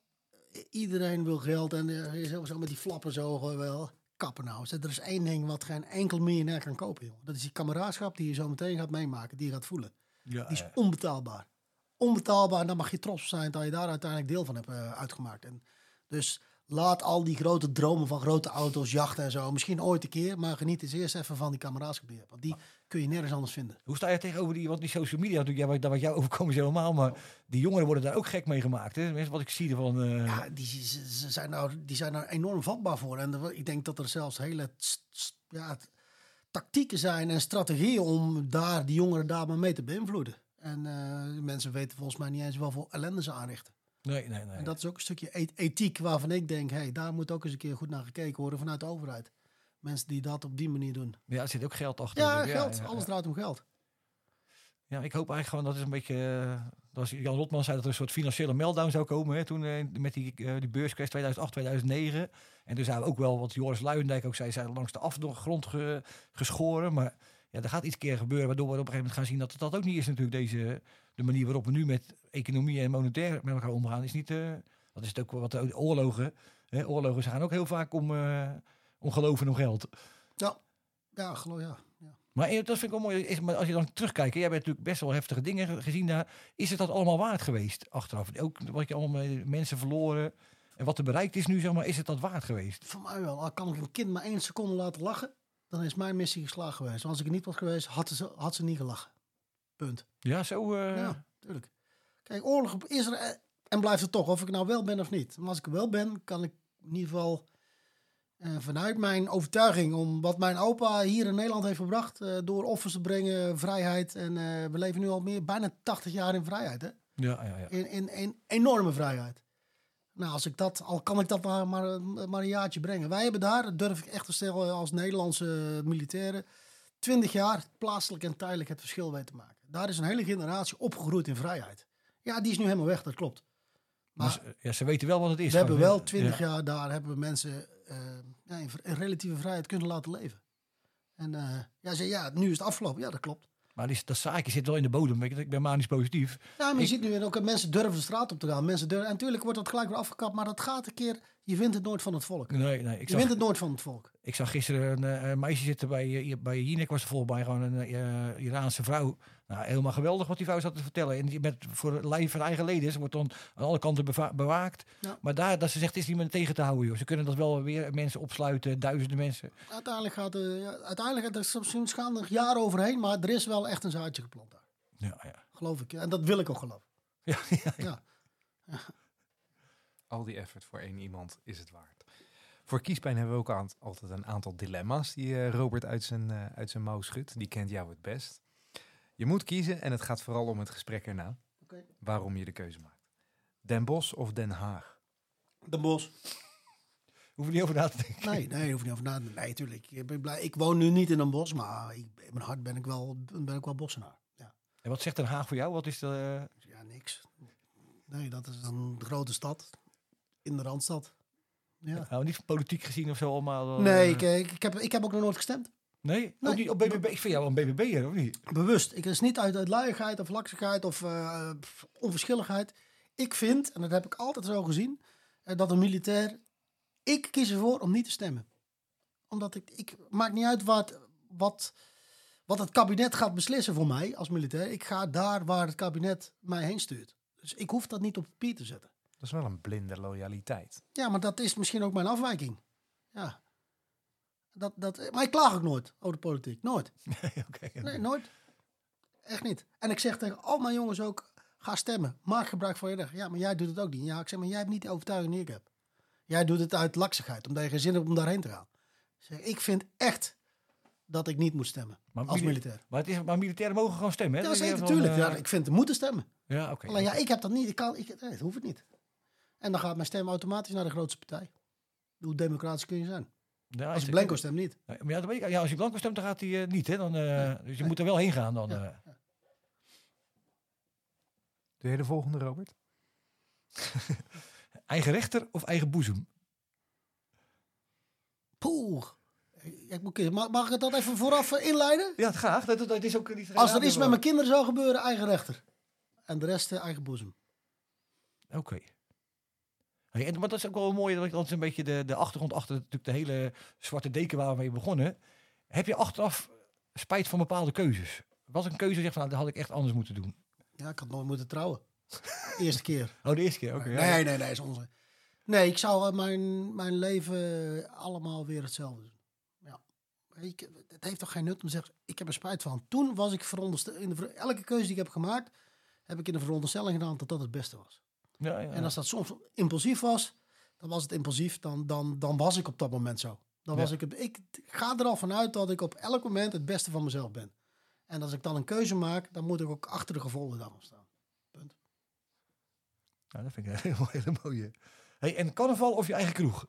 iedereen wil geld en eh, je zo, zo met die flappen zo wel. Kappen nou. Er is één ding wat geen enkel miljonair kan kopen. Joh. Dat is die kameraadschap die je zo meteen gaat meemaken, die je gaat voelen. ja, Die is onbetaalbaar. Onbetaalbaar en dan mag je trots zijn dat je daar uiteindelijk deel van hebt eh, uitgemaakt. En dus laat al die grote dromen van grote auto's, jachten en zo, misschien ooit een keer, maar geniet eens eerst even van die kameraadschap die je hebt. Want die kun je nergens anders vinden. Hoe sta je tegenover die, want die social media, natuurlijk, ja, wat, wat jou overkomen is helemaal, maar die jongeren worden daar ook gek mee gemaakt. Hè? Tenminste, Wat ik zie ervan. eh, Ja, die, ze, zijn nou, die zijn daar enorm vatbaar voor. En ik denk dat er zelfs hele ja, tactieken zijn en strategieën om daar die jongeren daar maar mee te beïnvloeden. En eh, mensen weten volgens mij niet eens wel voor ellende ze aanrichten. Nee, nee, nee. En dat is ook een stukje ethiek waarvan ik denk, hey, daar moet ook eens een keer goed naar gekeken worden vanuit de overheid. Mensen die dat op die manier doen. Ja, er zit ook geld achter. Ja, geld. ja, Alles draait om geld. Ja, ik hoop eigenlijk gewoon dat het een beetje. eh, dat was Jan Rotman zei dat er een soort financiële meltdown zou komen. Hè, toen eh, met die, eh, die beurscrash 2008, 2009. En toen zijn we ook wel, wat Joris Luijendijk ook zei, zijn langs de afgrond ge- geschoren. Maar ja, er gaat iets keer gebeuren waardoor we op een gegeven moment gaan zien dat het dat ook niet is natuurlijk. Deze, de manier waarop we nu met economie en monetair met elkaar omgaan is niet. eh, dat is het ook wat de oorlogen. Hè, oorlogen gaan ook heel vaak om, eh, om geloof en om geld. Ja, geloof ja. ja. Maar eh, dat vind ik wel mooi. Is, maar als je dan terugkijkt, jij hebt natuurlijk best wel heftige dingen ge- gezien daar. Is het dat allemaal waard geweest achteraf? Ook wat je allemaal mensen verloren en wat er bereikt is nu, zeg maar, is het dat waard geweest? Voor mij wel. Al kan ik een kind maar één seconde laten lachen, dan is mijn missie geslaagd geweest. Want als ik er niet was geweest, had ze, had ze niet gelachen. Punt. Ja, zo. eh, Ja, tuurlijk. Kijk, oorlog is er eh, en blijft er toch, of ik nou wel ben of niet. Maar als ik wel ben, kan ik in ieder geval eh, vanuit mijn overtuiging om wat mijn opa hier in Nederland heeft gebracht, door offers te brengen, vrijheid. En we leven nu al meer, bijna 80 jaar in vrijheid, hè? ja, ja, ja. In, in, in enorme vrijheid. Nou, als ik dat, al kan ik dat maar, maar, maar een jaartje brengen. Wij hebben daar, dat durf ik echt te stellen als Nederlandse militairen, 20 jaar plaatselijk en tijdelijk het verschil weten te maken. Daar is een hele generatie opgegroeid in vrijheid. Ja, die is nu helemaal weg, dat klopt. Maar ze- ja, ze weten wel wat het is. we hebben wel 20 Ja. jaar daar hebben we mensen eh, ja, in, in relatieve vrijheid kunnen laten leven. En eh, ja, ze, ja, nu is het afgelopen. Ja, dat klopt. Maar die, dat zaakje zit wel in de bodem. je, Ik ben manisch positief. Ja, maar je Ik- ziet nu ook dat mensen durven de straat op te gaan. Mensen durven, en natuurlijk wordt dat gelijk weer afgekapt, maar dat gaat een keer. Je wint het nooit van het volk. Nee, nee. Ik Je zag, wint het nooit van het volk. ik zag gisteren een eh, meisje zitten bij, eh, bij Jinek, was er volgens mij gewoon een eh, Iraanse vrouw. Nou, helemaal geweldig wat die vrouw zat te vertellen. En die met voor lijf van eigen leden. Ze wordt dan aan alle kanten bewaakt. Ja. Maar daar, dat ze zegt, is niet meer tegen te houden. Joh. Ze kunnen dat wel weer mensen opsluiten, duizenden mensen. Uiteindelijk gaat de, ja, uiteindelijk, er misschien gaan er jaren overheen, maar er is wel echt een zaadje geplant daar. Ja, ja. Geloof ik. En dat wil ik ook geloven. ja, ja. Ja. Al die effort voor één iemand is het waard. Voor kiespijn hebben we ook aan- altijd een aantal dilemma's die eh, Robert uit zijn, eh, uit zijn mouw schudt. Die kent jou het best. Je moet kiezen en het gaat vooral om het gesprek erna. Oké. Waarom je de keuze maakt. Den Bosch of Den Haag? De bos. Hoef je niet over na te denken. Nee, nee, hoef je niet over na te denken. Nee, tuurlijk. Ik, ben blij. ik woon nu niet in een bos, maar ik, in mijn hart ben ik wel, ben ik wel bossenaar. Ja. En wat zegt Den Haag voor jou? Wat is de... ja, niks. Nee, dat is een grote stad. In de Randstad. Ja. Nou, niet politiek gezien of zo allemaal. eh, Nee, ik, ik heb, ik heb ook nog nooit gestemd. Nee? Nee. Ook niet op BBB? Ik vind jou een BBB'er, of niet? Bewust. Ik is niet uit, uit luiigheid of laksigheid of eh, onverschilligheid. Ik vind, en dat heb ik altijd zo gezien, eh, dat een militair... Ik kies ervoor om niet te stemmen. Omdat ik... ik maakt niet uit wat, wat, wat het kabinet gaat beslissen voor mij als militair. Ik ga daar waar het kabinet mij heen stuurt. Dus ik hoef dat niet op papier te zetten. Dat is wel een blinde loyaliteit. Ja, maar dat is misschien ook mijn afwijking. Ja. Dat, dat, maar ik klaag ook nooit over de politiek. Nooit. Nee, oké. Nee, nooit. Echt niet. En ik zeg tegen al mijn jongens ook, ga stemmen. Maak gebruik van je recht. Ja, maar jij doet het ook niet. Ja, ik zeg, maar jij hebt niet de overtuiging die ik heb. Jij doet het uit laksigheid, omdat je geen zin hebt om daarheen te gaan. Ik zeg, ik vind echt dat ik niet moet stemmen Maar als mili- militair. Maar, het is, maar militairen mogen gewoon stemmen, hè? Ja, Dat is zeker, van, tuurlijk. eh, Ja, ik vind moeten stemmen. Ja, oké. Alleen ja, ik heb dat niet. Ik kan, ik, nee, dat hoeft het niet. En dan gaat mijn stem automatisch naar de grootste partij. Hoe democratisch kun je zijn? Ja, Als ik blanco stem niet. Ja, maar ja, dat weet ik. ja, als je blanco stemt, dan gaat hij eh, niet. Hè? Dan, eh, Dus je moet er wel heen gaan. Dan, Ja. eh. Doe je de volgende, Robert? eigen rechter of eigen boezem? Poeh. Ik moet, mag, mag ik dat even vooraf inleiden? Ja, graag. Dat, dat is ook niet Als er iets met mijn kinderen zou gebeuren, eigen rechter. En de rest eigen boezem. Oké. Hey, en, maar dat is ook wel mooi, dat is een beetje de, de achtergrond achter natuurlijk de hele zwarte deken waar we mee begonnen. Heb je achteraf spijt van bepaalde keuzes? Was een keuze zegt van, nou, dat had ik echt anders moeten doen? Ja, ik had nooit moeten trouwen. Eerste keer. Oh, de eerste keer? Oké. nee, ja. nee, nee, is onzin. Nee, ik zou eh, mijn, mijn leven allemaal weer hetzelfde doen. Ja. Het heeft toch geen nut om te zeggen, ik heb er spijt van. Toen was ik verondersteld, in de, elke keuze die ik heb gemaakt, heb ik in de veronderstelling gedaan dat dat het beste was. Ja, ja. En als dat soms impulsief was, dan was het impulsief, dan, dan, dan was ik op dat moment zo. Dan was Ja. ik, het- ik ga er al vanuit dat ik op elk moment het beste van mezelf ben. En als ik dan een keuze maak, dan moet ik ook achter de gevolgen daarvan staan. Nou, dat vind ik een hele, hele mooie. Hey, en carnaval of je eigen kroeg?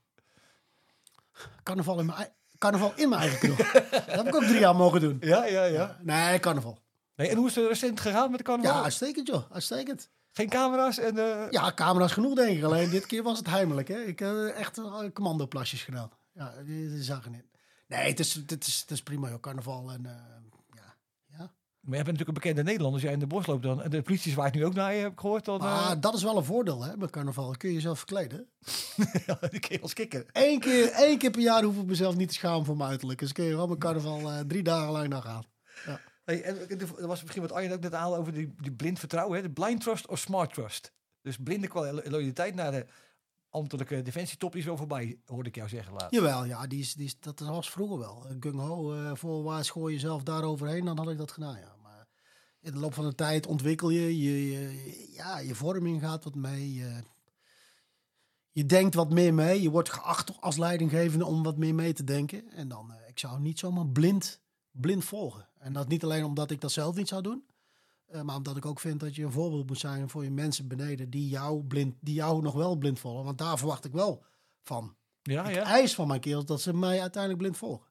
Carnaval in mijn, carnaval in mijn eigen kroeg. dat heb ik ook drie jaar mogen doen. Ja, ja, ja. Nee, carnaval. Hey, en hoe is het recent gegaan met de carnaval? Ja, uitstekend joh, uitstekend. Geen camera's en... eh, Ja, camera's genoeg denk ik. Alleen dit keer was het heimelijk. Hè? Ik heb echt eh, commandoplasjes gedaan. Ja, die, die zag je niet. Nee, het is, het is, het is prima joh, carnaval. En, eh, ja, ja. Maar je bent natuurlijk een bekende Nederlander. Als jij in de bos loopt dan... En de politie zwaait nu ook naar je, heb ik gehoord. Dan, eh, dat is wel een voordeel hè, met carnaval. Dan kun je jezelf verkleden. ja, die kun je als kikker. Eén keer, één keer per jaar hoef ik mezelf niet te schamen voor mijn uiterlijk. Dus kun je wel met carnaval eh, drie dagen lang naar gaan. Hey, en er was misschien wat Arjen ook net aan over die, die blind vertrouwen. Hè? De blind trust of smart trust. Dus blinde loyaliteit naar de ambtelijke defensietop is wel voorbij, hoorde ik jou zeggen laat. Jawel, ja, die is, die is, dat was vroeger wel. Eh, Gung ho, eh voor waar schooi je jezelf daar overheen, dan had ik dat gedaan, ja. Maar in de loop van de tijd ontwikkel je, je, ja, je vorming gaat wat mee. Je, je denkt wat meer mee. Je wordt geacht als leidinggevende om wat meer mee te denken. En dan, eh, ik zou niet zomaar blind, blind volgen. En dat niet alleen omdat ik dat zelf niet zou doen. eh, maar omdat ik ook vind dat je een voorbeeld moet zijn voor je mensen beneden die jou, blind, die jou nog wel blind volgen. Want daar verwacht ik wel van Ja, ik ja. eis van mijn kerels dat ze mij uiteindelijk blind volgen.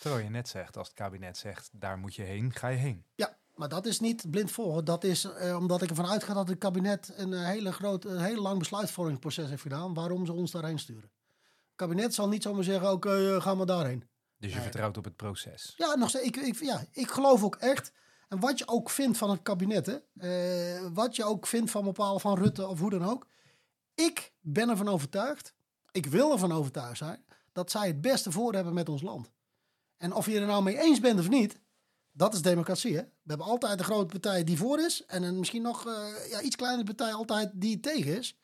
Terwijl je net zegt, als het kabinet zegt, daar moet je heen, ga je heen. Ja, maar dat is niet blind volgen. Dat is eh, omdat ik ervan uitga dat het kabinet een eh, hele groot, een heel lang besluitvormingsproces heeft gedaan. Waarom ze ons daarheen sturen. Het kabinet zal niet zomaar zeggen, oké, eh, ga maar daarheen. Dus je vertrouwt op het proces. Ja, nog steeds. Ik, ik, ja, ik geloof ook echt. En wat je ook vindt van het kabinet, hè, eh, wat je ook vindt van bepaalde van Rutte of hoe dan ook. Ik ben ervan overtuigd, ik wil ervan overtuigd zijn, dat zij het beste voor hebben met ons land. En of je er nou mee eens bent of niet, dat is democratie. Hè? We hebben altijd een grote partij die voor is en een misschien nog eh, ja, iets kleinere partij altijd die tegen is.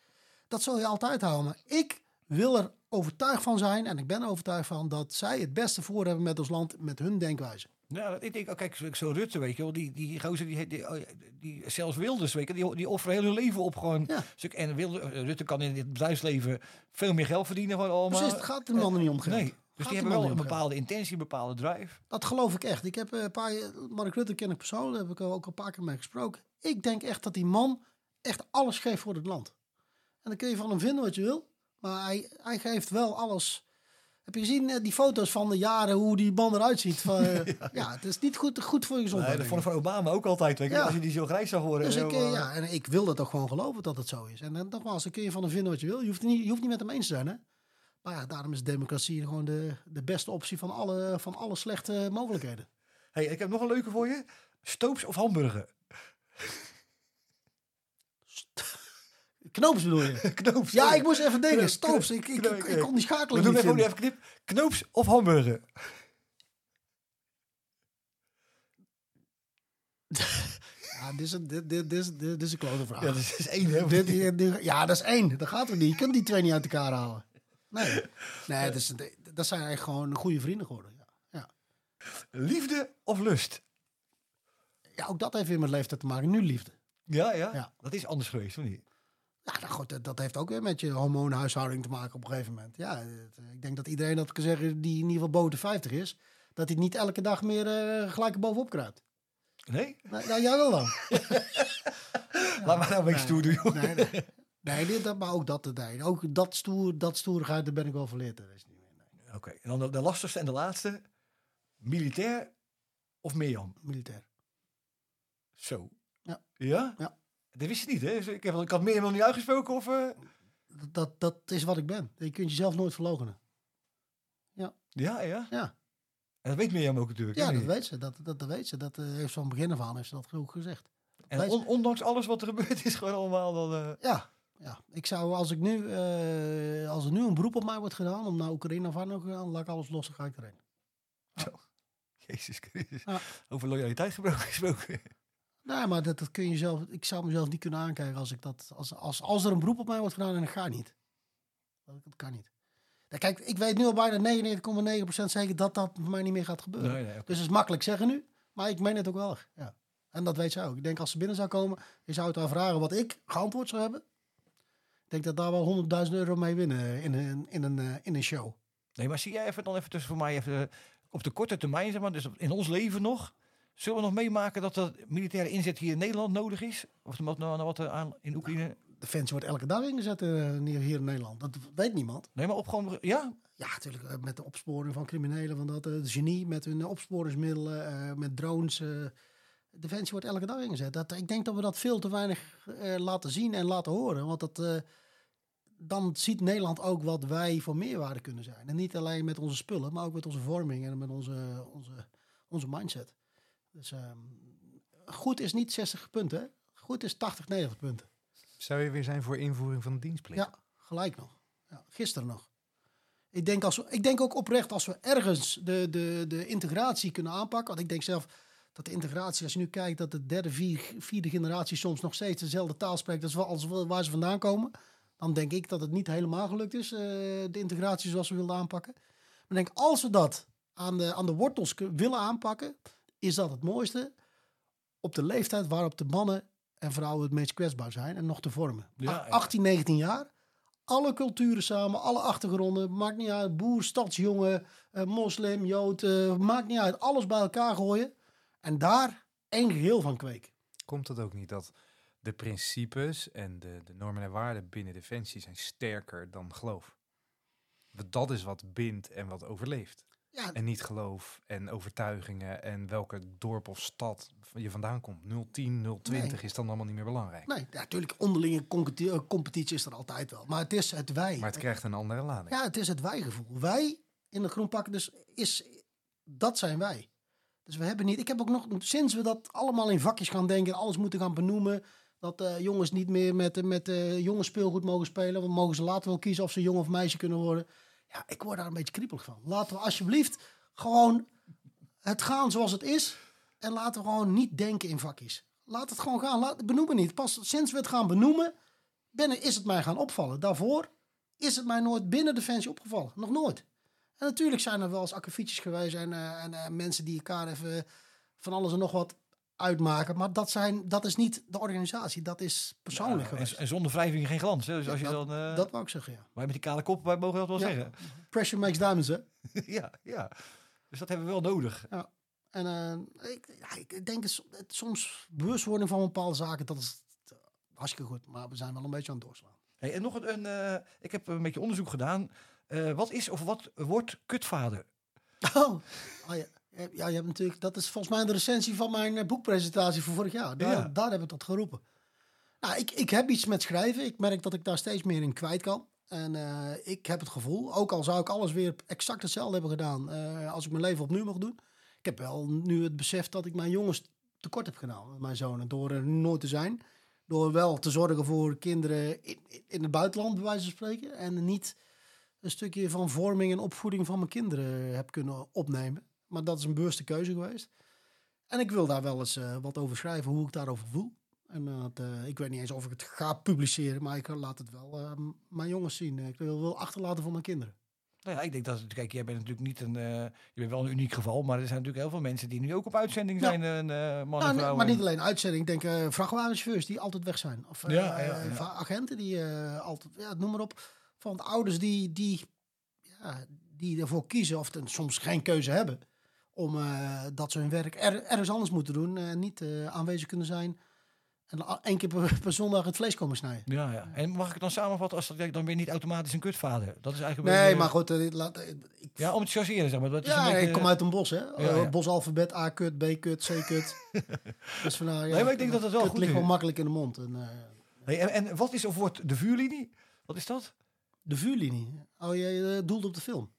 Dat zul je altijd houden. Maar ik wil er overtuigd van zijn en ik ben er overtuigd van dat zij het beste voor hebben met ons land, met hun denkwijze. Ja, ik denk, oh, kijk, zo- Rutte, weet je wel, die, die gozer, die, die, oh die, zelfs Wilders, weet je, die, die offeren heel hun leven op gewoon. Ja. stuk- En Wilder, eh, Rutte kan in het bedrijfsleven veel meer geld verdienen gewoon allemaal. Precies, het gaat de man niet om geld. Nee, dus Gaat die hebben wel een bepaalde intentie, een bepaalde drive. Dat geloof ik echt. Ik heb eh, een paar, Mark Rutte ken ik persoonlijk, daar heb ik ook een paar keer mee gesproken. Ik denk echt dat die man echt alles geeft voor het land. En dan kun je van hem vinden wat je wil, maar hij, hij geeft wel alles. Heb je gezien eh, die foto's van de jaren, hoe die man eruit ziet? Van, eh, ja. het is niet goed, goed voor je Nee, gezondheid. dat vond ik van Obama ook altijd, weet je, Ja. als je die zo grijs zag worden. Dus en ik, zo, eh, ja, en ik wil dat ook gewoon geloven dat het zo is. En nogmaals, dan kun je van hem vinden wat je wil. Je hoeft, niet, je hoeft niet met hem eens te zijn, hè? Maar ja, daarom is democratie gewoon de, de beste optie van alle, van alle slechte mogelijkheden. Hey, ik heb nog een leuke voor je. Stoops of hamburger? Knoops bedoel je? Knoops. Ja, ik moest even denken. Stoops. Ik, ik, ik, ik kon die We schakeling doen niet even, even knip. Knoops of hamburger? Ja, dit is een, dit, dit, dit, is- dit, dit is een klote vraag. Ja, dat is één, hè? Dit- dit- dit- ja, dat is één. Dat gaat er niet. Je kunt die twee niet uit elkaar halen. Nee, nee dat, is, dat zijn eigenlijk gewoon goede vrienden geworden. Ja. Ja. Liefde of lust? ja, ook dat heeft weer met leeftijd te maken. Nu liefde. Ja, ja, Ja. Dat is anders geweest, of niet? Ja, nou goed, dat, dat heeft ook weer met je hormoonhuishouding te maken op een gegeven moment. Ja, het, ik denk dat iedereen dat kan zeggen die in ieder geval boven de 50 is, dat hij niet elke dag meer eh, gelijk bovenop kruipt. Nee? Nou, ja, jij wel dan. Laat maar nou een beetje stoer doen, joh. Nee, nee. nee dit, dat, maar ook dat, nee, ook dat, stoer, dat stoerigheid, daar ben ik wel verleerd. Dat is niet meer, nee. Oké, en dan de, de lastigste en de laatste. Militair of Mirjam? Militair. Zo. Ja. Ja? Ja. Dat wist je niet, hè? Ik, heb, ik had Mirjam nog niet uitgesproken, of... eh? Dat, dat, dat is wat ik ben. Je kunt jezelf nooit verloochenen. Ja, ja. Ja, En dat weet Mirjam ook natuurlijk. ja dat weet ze. Dat, dat, dat weet ze. Dat eh, heeft ze van begin af aan heeft ze dat ook gezegd. En on- ondanks alles wat er gebeurd is, gewoon allemaal dan... eh, Ja, ja. Ik zou, als, ik nu, als er nu een beroep op mij wordt gedaan om naar Oekraïne of aan te gaan, laat ik alles los en ga ik erin. Jezus Christus. Ja. Over loyaliteit gesproken. Nee, maar dat, dat kun je zelf, ik zou mezelf niet kunnen aankijken als, ik dat, als, als, als er een beroep op mij wordt gedaan en ik ga niet. Dat, kan niet. Kijk, ik weet nu al bijna 99,9% zeker dat dat voor mij niet meer gaat gebeuren. Nee, nee, oké. Dus het is makkelijk zeggen nu, maar ik meen het ook wel. Ja. En dat weet zij ook. Ik denk als ze binnen zou komen, je zou het haar vragen wat ik geantwoord zou hebben. Ik denk dat daar wel 100.000 euro mee winnen in een, in een, eh, in een show. Nee, maar zie jij even dan even tussen voor mij even eh, op de korte termijn, zeg maar, dus in ons leven nog, zullen we nog meemaken dat er militaire inzet hier in Nederland nodig is? Of er moet nou wat eh, aan in Oekraïne? Defensie wordt elke dag ingezet eh, hier in Nederland. Dat weet niemand. Nee, maar op gewoon, ja? Ja, natuurlijk eh, met de opsporing van criminelen, van dat eh, de genie met hun opsporingsmiddelen, met drones. Defensie wordt elke dag ingezet. Dat, ik denk dat we dat veel te weinig laten zien en laten horen. Want dat, dan ziet Nederland ook wat wij voor meerwaarde kunnen zijn. En niet alleen met onze spullen, maar ook met onze vorming en met onze, onze, onze mindset. Dus ehm, goed is niet 60 punten. Goed is 80, 90 punten. Zou je weer zijn voor invoering van de dienstplicht? Ja, gelijk nog. Ja, gisteren nog. Ik denk, als we, ik denk ook oprecht als we ergens de, de, de integratie kunnen aanpakken. Want ik denk zelf dat de integratie, als je nu kijkt dat de derde, vier, vierde generatie soms nog steeds dezelfde taal spreekt als, wa- als wa- waar ze vandaan komen. Dan denk ik dat het niet helemaal gelukt is, eh, de integratie zoals we wilden aanpakken. Maar ik denk, als we dat aan de, aan de wortels willen aanpakken, is dat het mooiste. Op de leeftijd waarop de mannen en vrouwen het meest kwetsbaar zijn en nog te vormen. Ja, Ach- ja. 18, 19 jaar. Alle culturen samen, alle achtergronden. Maakt niet uit. Boer, stadsjongen, eh, moslim, jood. eh, maakt niet uit. Alles bij elkaar gooien. En daar één geheel van kweken. Komt het ook niet dat de principes en de, de normen en waarden binnen Defensie zijn sterker dan geloof? Want Dat is wat bindt en wat overleeft. Ja, En niet geloof en overtuigingen en welke dorp of stad je vandaan komt. 010, 020 Nee. is dan allemaal niet meer belangrijk. nee, ja, natuurlijk onderlinge eh, competitie is er altijd wel. Maar het is het wij. Maar het krijgt een andere lading. Ja, het is het wij-gevoel. Wij in de groenpakken, dus is, dat zijn wij. Dus we hebben niet, ik heb ook nog, sinds we dat allemaal in vakjes gaan denken, alles moeten gaan benoemen, dat eh, jongens niet meer met, met eh jongens speelgoed mogen spelen, want mogen ze later wel kiezen of ze jong of meisje kunnen worden. Ja, ik word daar een beetje kriepelig van. Laten we alsjeblieft gewoon het gaan zoals het is en laten we gewoon niet denken in vakjes. Laat het gewoon gaan, laat, benoemen niet. Pas sinds we het gaan benoemen, is het mij gaan opvallen. Daarvoor is het mij nooit binnen Defensie opgevallen. Nog nooit. En natuurlijk zijn er wel eens akkefietjes geweest en, eh, en eh, mensen die elkaar even van alles en nog wat uitmaken. Maar dat, zijn, dat is niet de organisatie, dat is persoonlijk Ja, en, geweest. en zonder wrijving geen glans. Hè? Dus als je dat, dan... eh dat wou ik zeggen, ja. Wij met die kale kop, wij mogen dat wel Ja. zeggen. Pressure makes diamonds, hè. ja, ja. Dus dat hebben we wel nodig. En eh, ik, ja, ik denk het, het- soms bewustwording van bepaalde zaken, dat is hartstikke goed. Maar we zijn wel een beetje aan het doorslaan. Hey, en nog een, een, eh, ik heb een beetje onderzoek gedaan. Wat is of wat wordt kutvader? Oh, oh ja. Ja, je hebt natuurlijk, dat is volgens mij de recensie van mijn eh, boekpresentatie van vorig jaar. Daar, Ja. daar heb ik dat geroepen. Nou, ik, ik heb iets met schrijven. Ik merk dat ik daar steeds meer in kwijt kan. En eh, ik heb het gevoel, ook al zou ik alles weer exact hetzelfde hebben gedaan eh, als ik mijn leven opnieuw mocht doen. Ik heb wel nu het besef dat ik mijn jongens tekort heb gedaan, mijn zonen, door er nooit te zijn. Door wel te zorgen voor kinderen in, in het buitenland, bij wijze van spreken. En niet een stukje van vorming en opvoeding van mijn kinderen heb kunnen opnemen. Maar dat is een bewuste keuze geweest. En ik wil daar wel eens eh, wat over schrijven, hoe ik daarover voel. En dat, eh, ik weet niet eens of ik het ga publiceren, maar ik laat het wel eh, mijn jongens zien. Ik wil wel achterlaten voor mijn kinderen. Nou ja, ik denk dat, kijk, jij bent natuurlijk niet een, eh, je bent wel een uniek geval, maar er zijn natuurlijk heel veel mensen die nu ook op uitzending Ja. zijn, eh man Nou, en nee, vrouw. maar niet alleen uitzending. Ik denk eh vrachtwagenchauffeurs die altijd weg zijn. Of eh, Ja, ja, ja. eh, agenten die eh, altijd, ja, noem maar op. Van de ouders die, die, ja, die ervoor kiezen of ten- soms geen keuze hebben. Om eh, dat ze hun werk er, ergens anders moeten doen. en niet eh, aanwezig kunnen zijn. En één keer per, per zondag het vlees komen snijden. Ja, ja. En mag ik het dan samenvatten als dat dan ben je niet automatisch een kutvader. Dat is eigenlijk Nee, maar goed, eh, laat, eh, ik, Ja, om het te chargeren, zeg maar. Dat is ja, beetje, ik kom uit een bos, hè. Eh, ja. Bosalfabet, A-kut, B-kut, C-kut. dus vandaar, ja, Nee, maar ik denk dat dat wel goed ligt is. wel makkelijk in de mond. En, eh, Hey, en, en wat is of wordt de vuurlinie? Wat is dat? de vuurlinie. Oh, je eh, doelt op de film.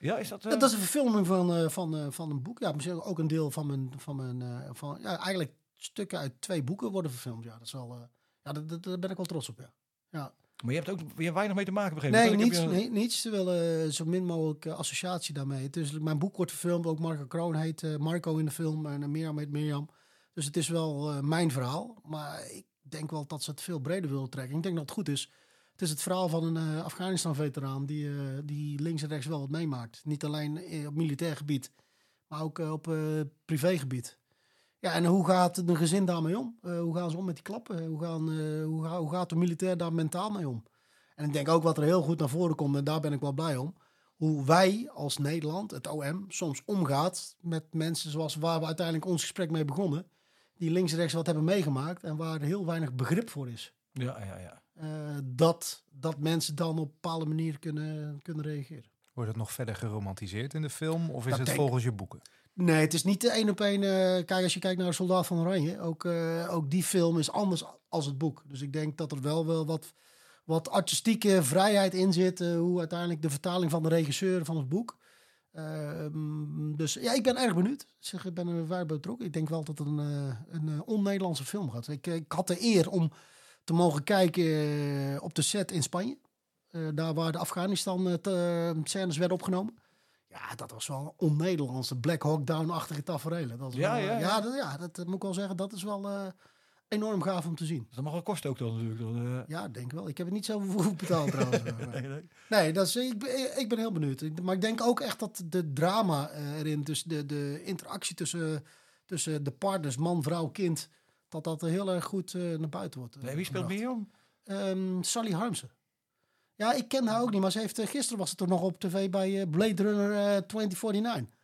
Ja, is dat... eh, dat is een verfilming van, eh, van, eh, van een boek. Ja, misschien ook een deel van mijn... Van mijn eh, van, ja, eigenlijk stukken uit twee boeken worden verfilmd. Ja, dat is wel... eh, ja, dat, dat- daar ben ik wel trots op, ja. ja. Maar je hebt ook je hebt weinig mee te maken, begrepen. Nee, niets, je- nee, niets. Ze willen eh, zo min mogelijk eh, associatie daarmee. Dus mijn boek wordt verfilmd. Ook Marco Kroon heet eh, Marco in de film. En Mirjam heet Mirjam. Dus het is wel eh, mijn verhaal. Maar ik denk wel dat ze het veel breder willen trekken. Ik denk dat het goed is. Het is het verhaal van een eh, Afghanistan-veteraan... Die, eh, die links en rechts wel wat meemaakt. Niet alleen eh, op militair gebied... maar ook op privégebied. Ja, en hoe gaat een gezin daarmee om? Hoe gaan ze om met die klappen? Hoe, gaan, hoe, hoe gaat de militair daar mentaal mee om? En ik denk ook wat er heel goed naar voren komt, en daar ben ik wel blij om. Hoe wij als Nederland, het OM, soms omgaat met mensen zoals waar we uiteindelijk ons gesprek mee begonnen. Die links en rechts wat hebben meegemaakt en waar heel weinig begrip voor is. Ja, ja, ja. Eh, dat, dat mensen dan op een bepaalde manier kunnen, kunnen reageren. Wordt het nog verder geromantiseerd in de film? Of is Dat het denk- volgens je boeken? Nee, het is niet de één op één. eh, kijk, als je kijkt naar Soldaat van Oranje, ook, eh, ook die film is anders als het boek. Dus ik denk dat er wel, wel wat, wat artistieke vrijheid in zit. hoe uiteindelijk de vertaling van de regisseur van het boek. Ehm, dus ja, ik ben erg benieuwd. Ik Zeg, ik ben er waar betrokken. Ik denk wel dat het een, een on-Nederlandse film gaat. Ik, ik had de eer om te mogen kijken eh, op de set in Spanje. Eh, daar waar de Afghanistan eh, werden opgenomen. Ja, dat was wel een on-Nederlandse Black Hawk Down-achtige. Dat is Ja, wel, ja, ja. ja, dat, ja, dat moet ik wel zeggen. Dat is wel enorm gaaf om te zien. Dat mag wel kosten ook dan natuurlijk. Dan. Ja, denk wel. Ik heb het niet zo voor betaald trouwens. Nee, nee. Nee, dat is, ik, ben, ik ben heel benieuwd. Maar ik denk ook echt dat de drama erin, dus de, de interactie tussen, tussen de partners, man, vrouw, kind, dat dat heel erg goed eh, naar buiten wordt. eh, Nee, wie speelt. Mirjam? Ehm, Sally Harmsen. Ja, ik ken haar ook niet, maar ze heeft, eh, gisteren was het toch nog op tv bij Blade Runner eh, 2049.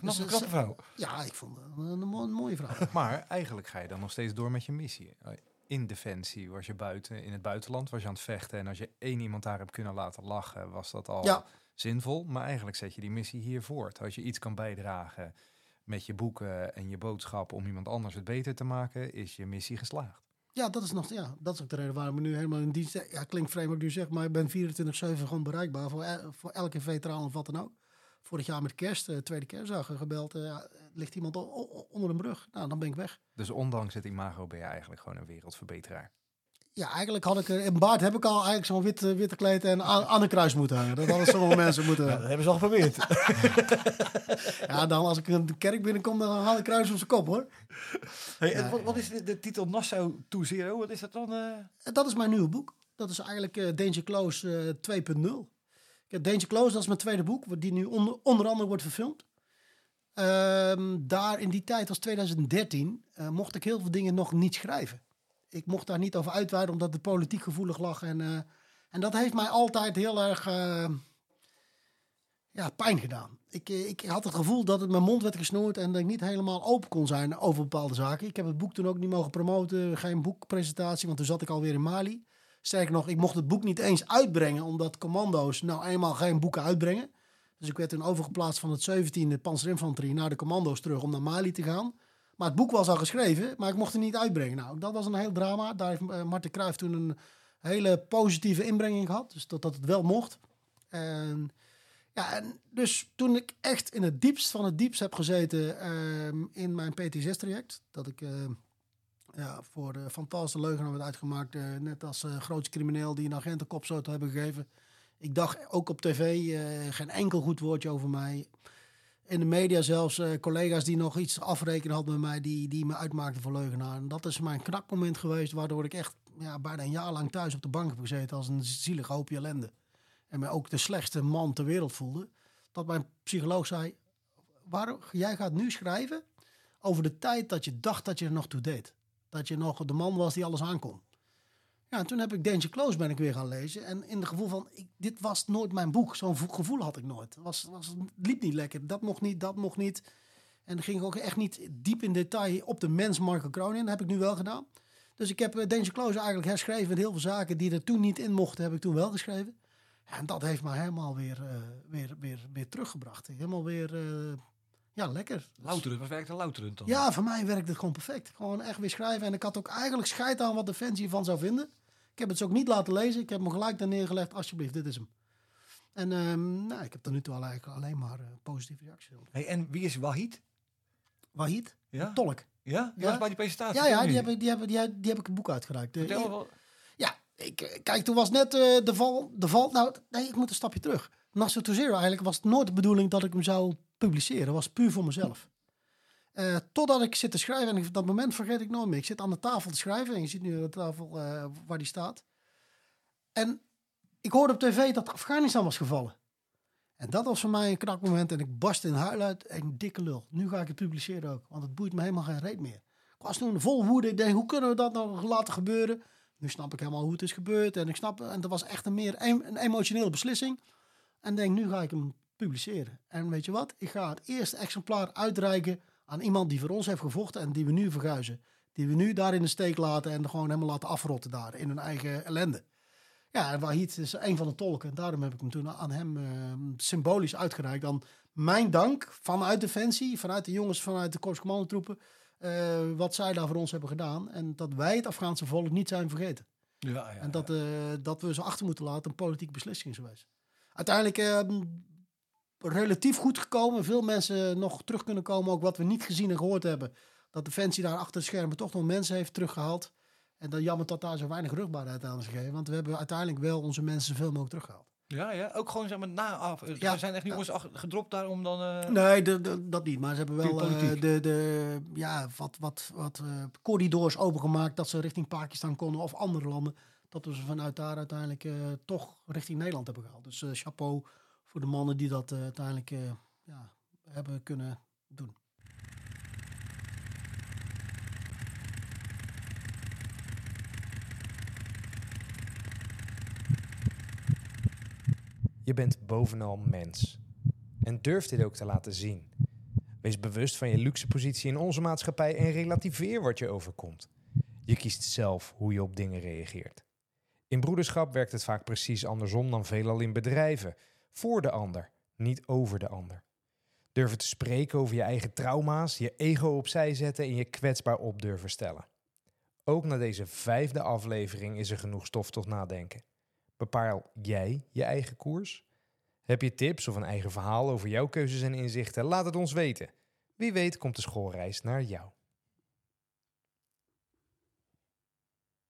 Nog een knappe vrouw. Ja, ik vond het een mooie vrouw. Maar eigenlijk ga je dan nog steeds door met je missie. In Defensie was je buiten, in het buitenland was je aan het vechten. En als je één iemand daar hebt kunnen laten lachen, was dat al Ja. zinvol. Maar eigenlijk zet je die missie hier voort. Als je iets kan bijdragen met je boeken en je boodschap om iemand anders het beter te maken, is je missie geslaagd. Ja, dat is, nog, ja, dat is ook de reden waarom ik nu helemaal in dienst... Ja, klinkt vreemd wat ik nu zeg, maar ik ben 24-7 gewoon bereikbaar voor, voor elke veteraan of wat dan ook. Vorig jaar met kerst, eh, tweede kerstdag, gebeld. eh, ja, ligt iemand onder een brug? Nou, dan ben ik weg. Dus ondanks het imago ben je eigenlijk gewoon een wereldverbeteraar. Ja, eigenlijk had ik... er- In baard heb ik al eigenlijk zo'n witte, witte kleed en aan, aan een kruis moeten hangen. Dat hadden sommige mensen moeten... Ja, dat hebben ze al geprobeerd. Ja, dan als ik een kerk binnenkom, dan haal ik kruis op zijn kop, hoor. hey, en wat, wat is de, de titel Nassau to Zero? Wat is dat dan? eh? Dat is mijn nieuwe boek. Dat is eigenlijk eh, Danger Close eh 2.0. Kijk, Danger Close, dat is mijn tweede boek, wat die nu onder, onder andere wordt verfilmd. Ehm, daar in die tijd, was 2013, eh, mocht ik heel veel dingen nog niet schrijven. Ik mocht daar niet over uitweiden, omdat het politiek gevoelig lag. En, eh, en dat heeft mij altijd heel erg eh, ja, pijn gedaan. Ik, eh, ik had het gevoel dat het mijn mond werd gesnoerd en dat ik niet helemaal open kon zijn over bepaalde zaken. Ik heb het boek toen ook niet mogen promoten, geen boekpresentatie, want toen zat ik alweer in Mali. Sterker nog, ik mocht het boek niet eens uitbrengen, omdat commando's nou eenmaal geen boeken uitbrengen. Dus ik werd toen overgeplaatst van het 17e panzerinfanterie naar de commando's terug om naar Mali te gaan. Maar het boek was al geschreven, maar ik mocht het niet uitbrengen. Nou, dat was een heel drama. Daar heeft eh, Marten Cruijff toen een hele positieve inbrenging gehad. Dus dat, dat het wel mocht. En, ja, en dus toen ik echt in het diepst van het diepst heb gezeten ehm, in mijn PT6-traject. Dat ik eh, ja, voor de fantastische leugenaar werd uitgemaakt. eh, net als eh grootste crimineel die een agent een hebben gegeven. Ik dacht ook op tv geen enkel goed woordje over mij. In de media zelfs eh, collega's die nog iets afrekenen hadden met mij, die, die me uitmaakten voor leugenaar. En dat is mijn knakmoment geweest, waardoor ik echt ja, bijna een jaar lang thuis op de bank heb gezeten als een zielig hoopje ellende. En me ook de slechtste man ter wereld voelde. Dat mijn psycholoog zei, waarom, jij gaat nu schrijven over de tijd dat je dacht dat je er nog toe deed. Dat je nog de man was die alles aankon. Ja, en toen heb ik Danger Close ben ik weer gaan lezen. En in het gevoel van, ik, dit was nooit mijn boek. Zo'n vo- gevoel had ik nooit. Het was, was, het liep niet lekker. Dat mocht niet, dat mocht niet. En dan ging ik ook echt niet diep in detail op de mens Marco Kroon in. Dat heb ik nu wel gedaan. Dus ik heb uh, Danger Close eigenlijk herschreven. met Heel veel zaken die er toen niet in mochten, heb ik toen wel geschreven. En dat heeft me helemaal weer, uh, weer, weer, weer teruggebracht. Helemaal weer, uh, ja, lekker. Louteren, wat werkte Louteren dan? Ja, voor mij werkte het gewoon perfect. Gewoon echt weer schrijven. En ik had ook eigenlijk scheid aan wat de fans hiervan zou vinden. Ik heb het ze ook niet laten lezen. Ik heb hem gelijk daar neergelegd. Alsjeblieft, dit is hem. En um, nou, ik heb tot nu toe eigenlijk alleen maar uh, positieve reacties. Hey, en wie is Wahid? Wahid? Ja? Tolk. Ja? Die ja? was bij die presentatie? Ja, ja die, hebben, die, die, hebben, die heb ik een boek uitgereikt. Vertel wel. Ja, ik, kijk, toen was net uh, de val. De val nou, nee, ik moet een stapje terug. Nasser to Zero eigenlijk was het nooit de bedoeling dat ik hem zou publiceren. Dat was puur voor mezelf. Uh, totdat ik zit te schrijven en dat moment vergeet ik nooit meer. Ik zit aan de tafel te schrijven en je ziet nu de tafel uh, waar die staat. En ik hoorde op tv dat Afghanistan was gevallen. En dat was voor mij een knakmoment en ik barst in huil uit. En dikke lul. Nu ga ik het publiceren ook, want het boeit me helemaal geen reet meer. Ik was toen vol woede. Ik denk, hoe kunnen we dat nou laten gebeuren? Nu snap ik helemaal hoe het is gebeurd. En ik snap, en dat was echt een meer een emotionele beslissing. En denk, nu ga ik hem publiceren. En weet je wat? Ik ga het eerste exemplaar uitreiken aan iemand die voor ons heeft gevochten en die we nu verguizen. Die we nu daar in de steek laten en gewoon helemaal laten afrotten daar in hun eigen ellende. Ja, en Wahid is een van de tolken. Daarom heb ik hem toen aan hem uh, symbolisch uitgereikt. Dan mijn dank vanuit Defensie, vanuit de jongens, vanuit de korpscommandotroepen. Uh, wat zij daar voor ons hebben gedaan. En dat wij het Afghaanse volk niet zijn vergeten. Ja, ja, en dat, uh, dat we ze achter moeten laten een politieke beslissing is geweest. Uiteindelijk ehm, relatief goed gekomen. Veel mensen nog terug kunnen komen. Ook wat we niet gezien en gehoord hebben. Dat Defensie daar achter de schermen toch nog mensen heeft teruggehaald. En dan jammer dat daar zo weinig rugbaarheid aan is gegeven. Want we hebben uiteindelijk wel onze mensen zoveel mogelijk teruggehaald. Ja, ja, ook gewoon zeg maar na af. Ja, er zijn echt jongens ja. gedropt daar om dan. Uh... Nee, de, de, dat niet. Maar ze hebben wel uh, de, de, ja, wat, wat, wat uh, corridors opengemaakt dat ze richting Pakistan konden of andere landen. Dat we ze vanuit daar uiteindelijk toch richting Nederland hebben gehaald. Dus chapeau voor de mannen die dat uiteindelijk ja, hebben kunnen doen. Je bent bovenal mens. En durf dit ook te laten zien. Wees bewust van je luxe positie in onze maatschappij en relativeer wat je overkomt. Je kiest zelf hoe je op dingen reageert. In broederschap werkt het vaak precies andersom dan veelal in bedrijven. Voor de ander, niet over de ander. Durven te spreken over je eigen trauma's, je ego opzij zetten en je kwetsbaar op durven stellen. Ook na deze vijfde aflevering is er genoeg stof tot nadenken. Bepaal jij je eigen koers? Heb je tips of een eigen verhaal over jouw keuzes en inzichten? Laat het ons weten. Wie weet komt de schoolreis naar jou.